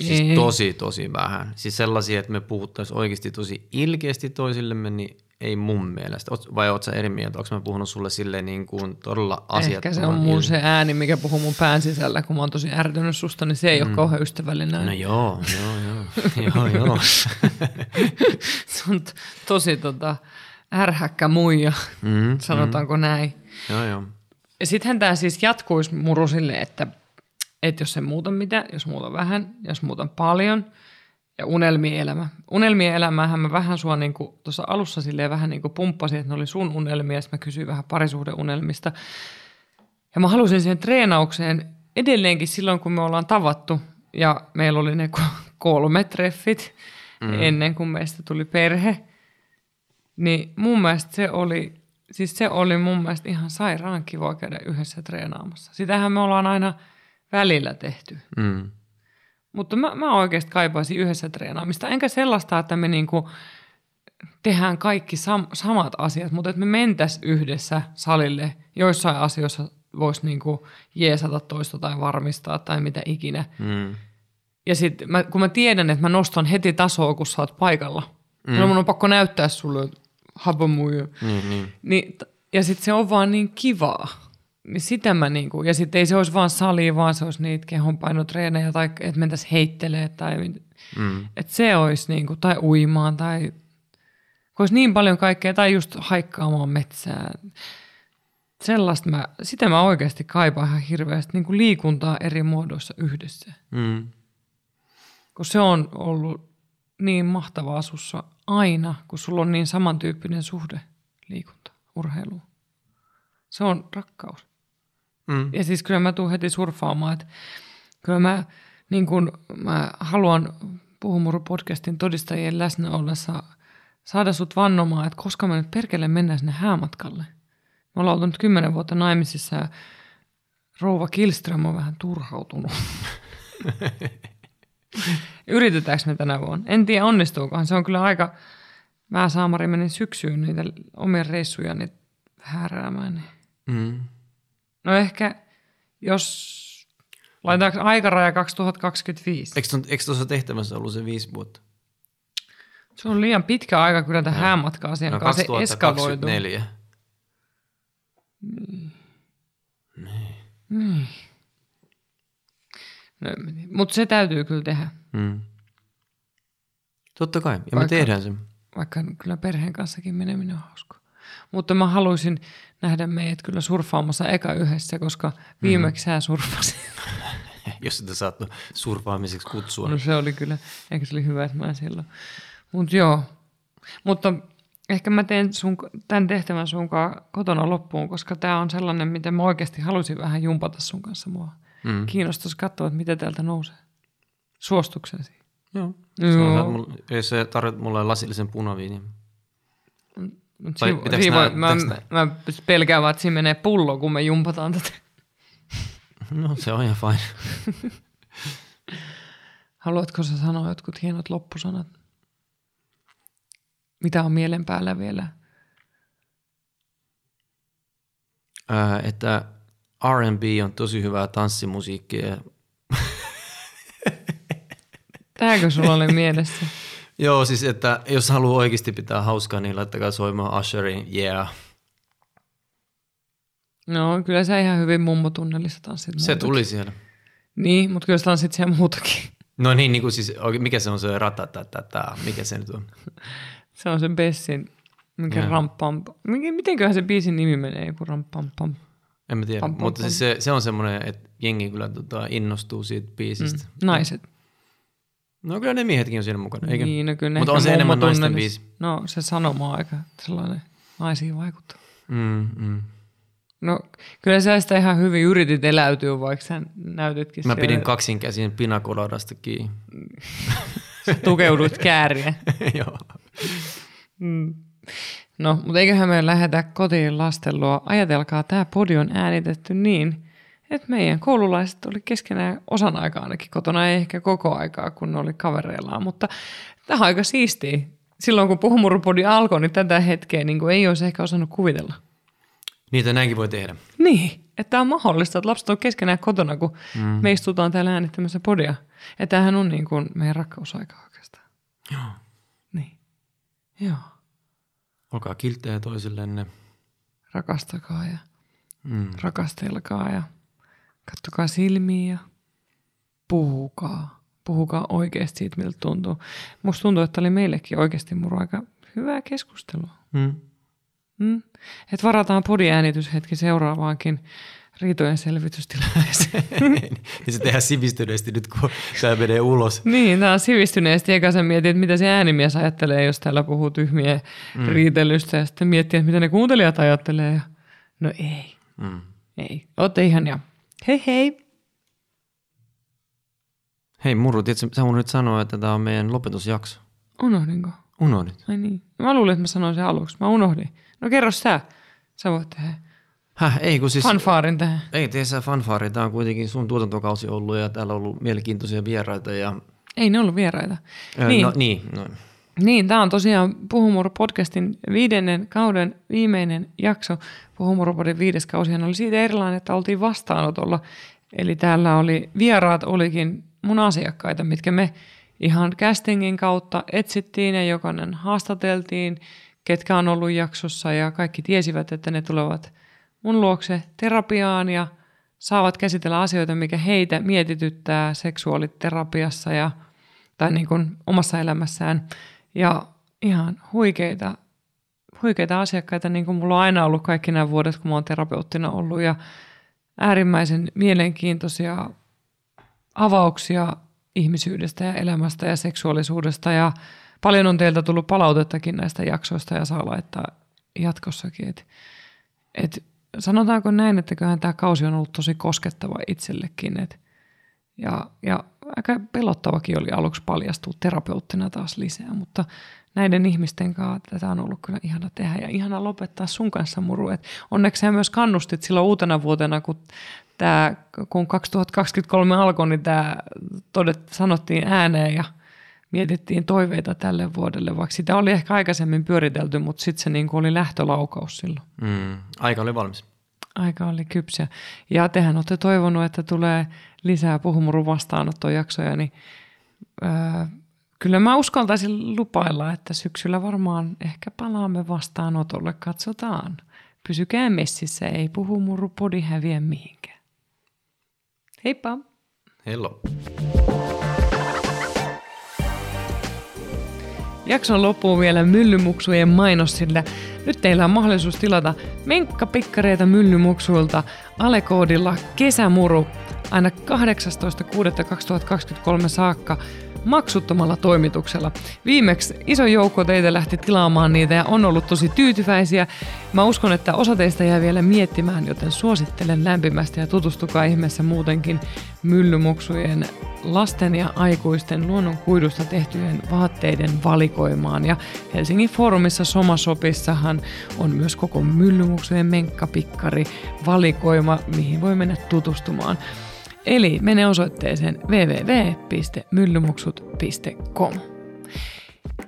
siis Ei. tosi, tosi vähän. Siis sellaisia, että me puhuttaisiin oikeasti tosi ilkeästi toisillemme, niin ei mun mielestä. Vai oot sä eri mieltä? Onko mä puhunut sulle silleen niin kuin todella asiat? Ehkä se on mun se ääni, mikä puhuu mun pään sisällä, kun mä oon tosi ärtynyt susta, niin se ei mm. ole kauhean ystävällinen. No joo, joo, joo. joo, joo. se on t- tosi tota, ärhäkkä muija, Mm, sanotaanko mm. näin. joo, joo. Ja sittenhän tämä siis jatkuisi muru sille, että, että jos se muuta mitä, jos muuta vähän, jos muuta paljon, ja unelmien elämä. Unelmien elämäähän mä vähän sua niin tuossa alussa silleen vähän niin kuin pumppasin, että ne oli sun unelmia, ja mä kysyin vähän parisuhdeunelmista. Ja mä halusin siihen treenaukseen edelleenkin silloin, kun me ollaan tavattu, ja meillä oli ne ko- kolme treffit mm. ennen kuin meistä tuli perhe, niin mun mielestä se oli, siis se oli mun mielestä ihan sairaan kiva käydä yhdessä treenaamassa. Sitähän me ollaan aina välillä tehty. Mm. Mutta mä, mä oikeasti kaipaisin yhdessä treenaamista. Enkä sellaista, että me niinku tehdään kaikki sam- samat asiat, mutta että me mentäs yhdessä salille. Joissain asioissa voisi niinku jeesata toista tai varmistaa tai mitä ikinä. Mm. Ja sitten mä, kun mä tiedän, että mä nostan heti tasoa, kun sä oot paikalla. Mm. mun on pakko näyttää sulle hapomuja. Niin, niin. Niin, t- ja sitten se on vaan niin kivaa. Niin sitä mä niinku, ja sitten ei se olisi vaan sali, vaan se olisi niitä kehonpainotreenejä tai että mentäisiin heittelee tai Mm. että se olisi niinku, tai uimaan tai kun olisi niin paljon kaikkea tai just haikkaamaan metsää. Sellaista mä, sitä mä oikeasti kaipaan ihan hirveästi, niin kuin liikuntaa eri muodoissa yhdessä. Mm. Kun se on ollut niin mahtavaa sussa aina, kun sulla on niin samantyyppinen suhde liikunta, urheiluun. Se on rakkaus. Mm. Ja siis kyllä mä tuun heti surffaamaan, että kyllä mä, niin kun, mä haluan Puhumuru-podcastin todistajien läsnä ollessa saada sut vannomaan, että koska me nyt perkele mennään sinne häämatkalle. Me ollaan oltu nyt kymmenen vuotta naimisissa ja rouva Kilström on vähän turhautunut. Yritetäänkö me tänä vuonna? En tiedä onnistuukohan. Se on kyllä aika... Mä Saamari menin syksyyn niitä omia reissuja niin hääräämään. Niin. Mm. No ehkä, jos laitetaanko aikaraja 2025? Eikö, ton- eikö tuossa tehtävässä ollut se viisi vuotta? Se on liian pitkä aika kyllä tämän häämatka-asian No kanssa. Se eskaloituu. 2024. No, Mutta se täytyy kyllä tehdä. Mm. Totta kai, ja Vaikka- me tehdään se. Vaikka kyllä perheen kanssakin meneminen on hauska. Mutta mä haluaisin nähdä meidät kyllä surffaamassa eka yhdessä, koska viimeksi sä surffasit. Jos sitä saattu surfaamiseksi kutsua. No se oli kyllä, eikä se oli hyvä, että mä silloin. Mutta joo, mutta ehkä mä teen sun, tämän tehtävän sun kanssa kotona loppuun, koska tämä on sellainen, mitä mä oikeasti halusin vähän jumpata sun kanssa mua. Mm. Kiinnostaisi katsoa, että mitä täältä nousee. Suostuksesi. Joo. Joo. Sanotaan, jos sä mulle lasillisen punaviinin. Mut Vai siivo- nää- mä, nää- mä pelkään vaan, että siinä menee pullo, kun me jumpataan tätä. No se on ihan fine. Haluatko sä sanoa jotkut hienot loppusanat? Mitä on mielen päällä vielä? Ää, että R&B on tosi hyvää tanssimusiikkia. Tääkö sulla oli mielessä? Joo, siis että jos haluaa oikeasti pitää hauskaa, niin laittakaa soimaan Usherin Yeah. No, kyllä sä ihan hyvin mummotunnelissa tanssit Se muutakin. tuli siellä. Niin, mutta kyllä tanssit siellä muutakin. No niin, niin kuin siis, mikä se on se ratatatata, mikä se nyt on? Se on sen Bessin, mikä Joo. rampam. Mitenköhän se biisin nimi menee, joku rampam pam. En mä tiedä, Pam, pam, mutta pam. siis se, se on semmoinen, että jengi kyllä tota, innostuu siitä biisistä. Mm. Naiset. No kyllä ne miehetkin on siinä mukana, eikö? Niin, no kyllä Mutta on se enemmän naisten mummotunnelissa- biisi. No, se sanoma aika sellainen naisiin vaikuttava. Mm, mm. No, kyllä sä sitä ihan hyvin yritit eläytyä, vaikka sä näytitkin Mä siellä- pidin kaksin käsin pinakoladasta kiinni. tukeuduit kääriä. Joo. Mm. No, mutta eiköhän me lähetä kotiin lasten luo. Ajatelkaa, tämä podi on äänitetty niin, että meidän koululaiset oli keskenään osan aikaa ainakin kotona, ei ehkä koko aikaa, kun ne oli kavereillaan, mutta tämä on aika siistiä. Silloin kun Puhumurupodi alkoi, niin tätä hetkeä niin kuin ei olisi ehkä osannut kuvitella. Niitä näinkin voi tehdä. Niin, että on mahdollista, että lapset on keskenään kotona, kun mm. me istutaan täällä äänittämässä podia. Ja tämähän on niin kuin meidän rakkausaika oikeastaan. Joo. Niin. Joo. Olkaa kilttejä toisillenne. Rakastakaa ja Mm. rakastelkaa ja kattokaa silmiin ja puhukaa. Puhukaa oikeasti siitä, miltä tuntuu. Musta tuntuu, että oli meillekin oikeasti muru aika hyvää keskustelua. Mm. Mm? Et varataan podiäänityshetki seuraavaankin riitojen selvitystilanteeseen. niin se tehdään sivistyneesti nyt, kun tämä menee ulos. niin, tämä on sivistyneesti. Eikä sä mieti, että mitä se äänimies ajattelee, jos täällä puhuu tyhmiä mm. riitelystä. Ja sitten miettii, että mitä ne kuuntelijat ajattelee. Ja... No ei, Mm. ei. Ootte ihan ja hei hei. Hei Murru, tiedätkö, sä unohdit sanoa, että tämä on meidän lopetusjakso. Unohdinko? Unohdit. Ai niin. Mä luulin, että mä sanoin sen aluksi. Mä unohdin. No kerro sä. Sä voit tehdä Häh, ei kun siis... fanfaarin tähän. Ei tee sä fanfaari, tämä on kuitenkin sun tuotantokausi ollut ja täällä on ollut mielenkiintoisia vieraita ja... Ei ne ollut vieraita. Ää, niin, No, niin, no. Niin tämä on tosiaan Puhumuru-podcastin viidennen kauden viimeinen jakso. Puhumuru-podin viides kausi oli siitä erilainen, että oltiin vastaanotolla. Eli täällä oli, vieraat olikin mun asiakkaita, mitkä me ihan castingin kautta etsittiin ja jokainen haastateltiin, ketkä on ollut jaksossa ja kaikki tiesivät, että ne tulevat mun luokse terapiaan ja saavat käsitellä asioita, mikä heitä mietityttää seksuaaliterapiassa ja, tai niin kuin omassa elämässään. Ja ihan huikeita, huikeita asiakkaita, niin kuin mulla on aina ollut kaikki nämä vuodet, kun mä oon terapeuttina ollut ja äärimmäisen mielenkiintoisia avauksia ihmisyydestä ja elämästä ja seksuaalisuudesta ja paljon on teiltä tullut palautettakin näistä jaksoista ja saa laittaa jatkossakin. Et, et sanotaanko näin, että kyllähän tämä kausi on ollut tosi koskettava itsellekin. Et, ja, ja aika pelottavakin oli aluksi paljastua terapeuttina taas lisää, mutta näiden ihmisten kanssa tätä on ollut kyllä ihana tehdä ja ihana lopettaa sun kanssa muru. Et onneksi sä myös kannustit silloin uutena vuotena, kun, tää, kun 2023 alkoi, niin tämä todet, sanottiin ääneen ja mietittiin toiveita tälle vuodelle, vaikka sitä oli ehkä aikaisemmin pyöritelty, mutta sitten se niin oli lähtölaukaus silloin. Mm, aika oli valmis. Aika oli kypsä. Ja tehän olette toivonut, että tulee lisää puhumurun vastaanottojaksoja, niin öö, kyllä mä uskaltaisin lupailla, että syksyllä varmaan ehkä palaamme vastaanotolle. Katsotaan. Pysykää messissä, ei puhumuru podi häviä mihinkään. Heippa! Hello. Jakson loppuun vielä myllymuksujen mainos, sillä nyt teillä on mahdollisuus tilata menkkapikkareita myllymuksuilta alekoodilla kesämuru aina 18.6.2023 saakka maksuttomalla toimituksella. Viimeksi iso joukko teitä lähti tilaamaan niitä ja on ollut tosi tyytyväisiä. Mä uskon, että osa teistä jää vielä miettimään, joten suosittelen lämpimästi ja tutustukaa ihmeessä muutenkin myllymuksujen lasten ja aikuisten luonnon kuidusta tehtyjen vaatteiden valikoimaan. Ja Helsingin foorumissa Somasopissahan on myös koko myllymuksujen menkkapikkari valikoima, mihin voi mennä tutustumaan. Eli mene osoitteeseen www.myllymuksut.com.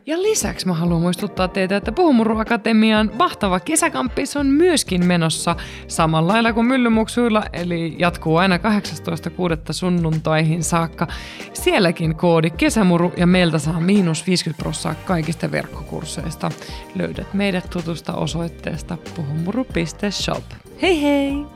Ja lisäksi mä haluan muistuttaa teitä, että Puhumuru Akatemian mahtava kesäkamppis on myöskin menossa samalla lailla kuin Myllymuksuilla, eli jatkuu aina 18.6. sunnuntaihin saakka. Sielläkin koodi kesämuru ja meiltä saa miinus 50 prosenttia kaikista verkkokursseista. Löydät meidät tutusta osoitteesta puhumuru.shop. Hei hei!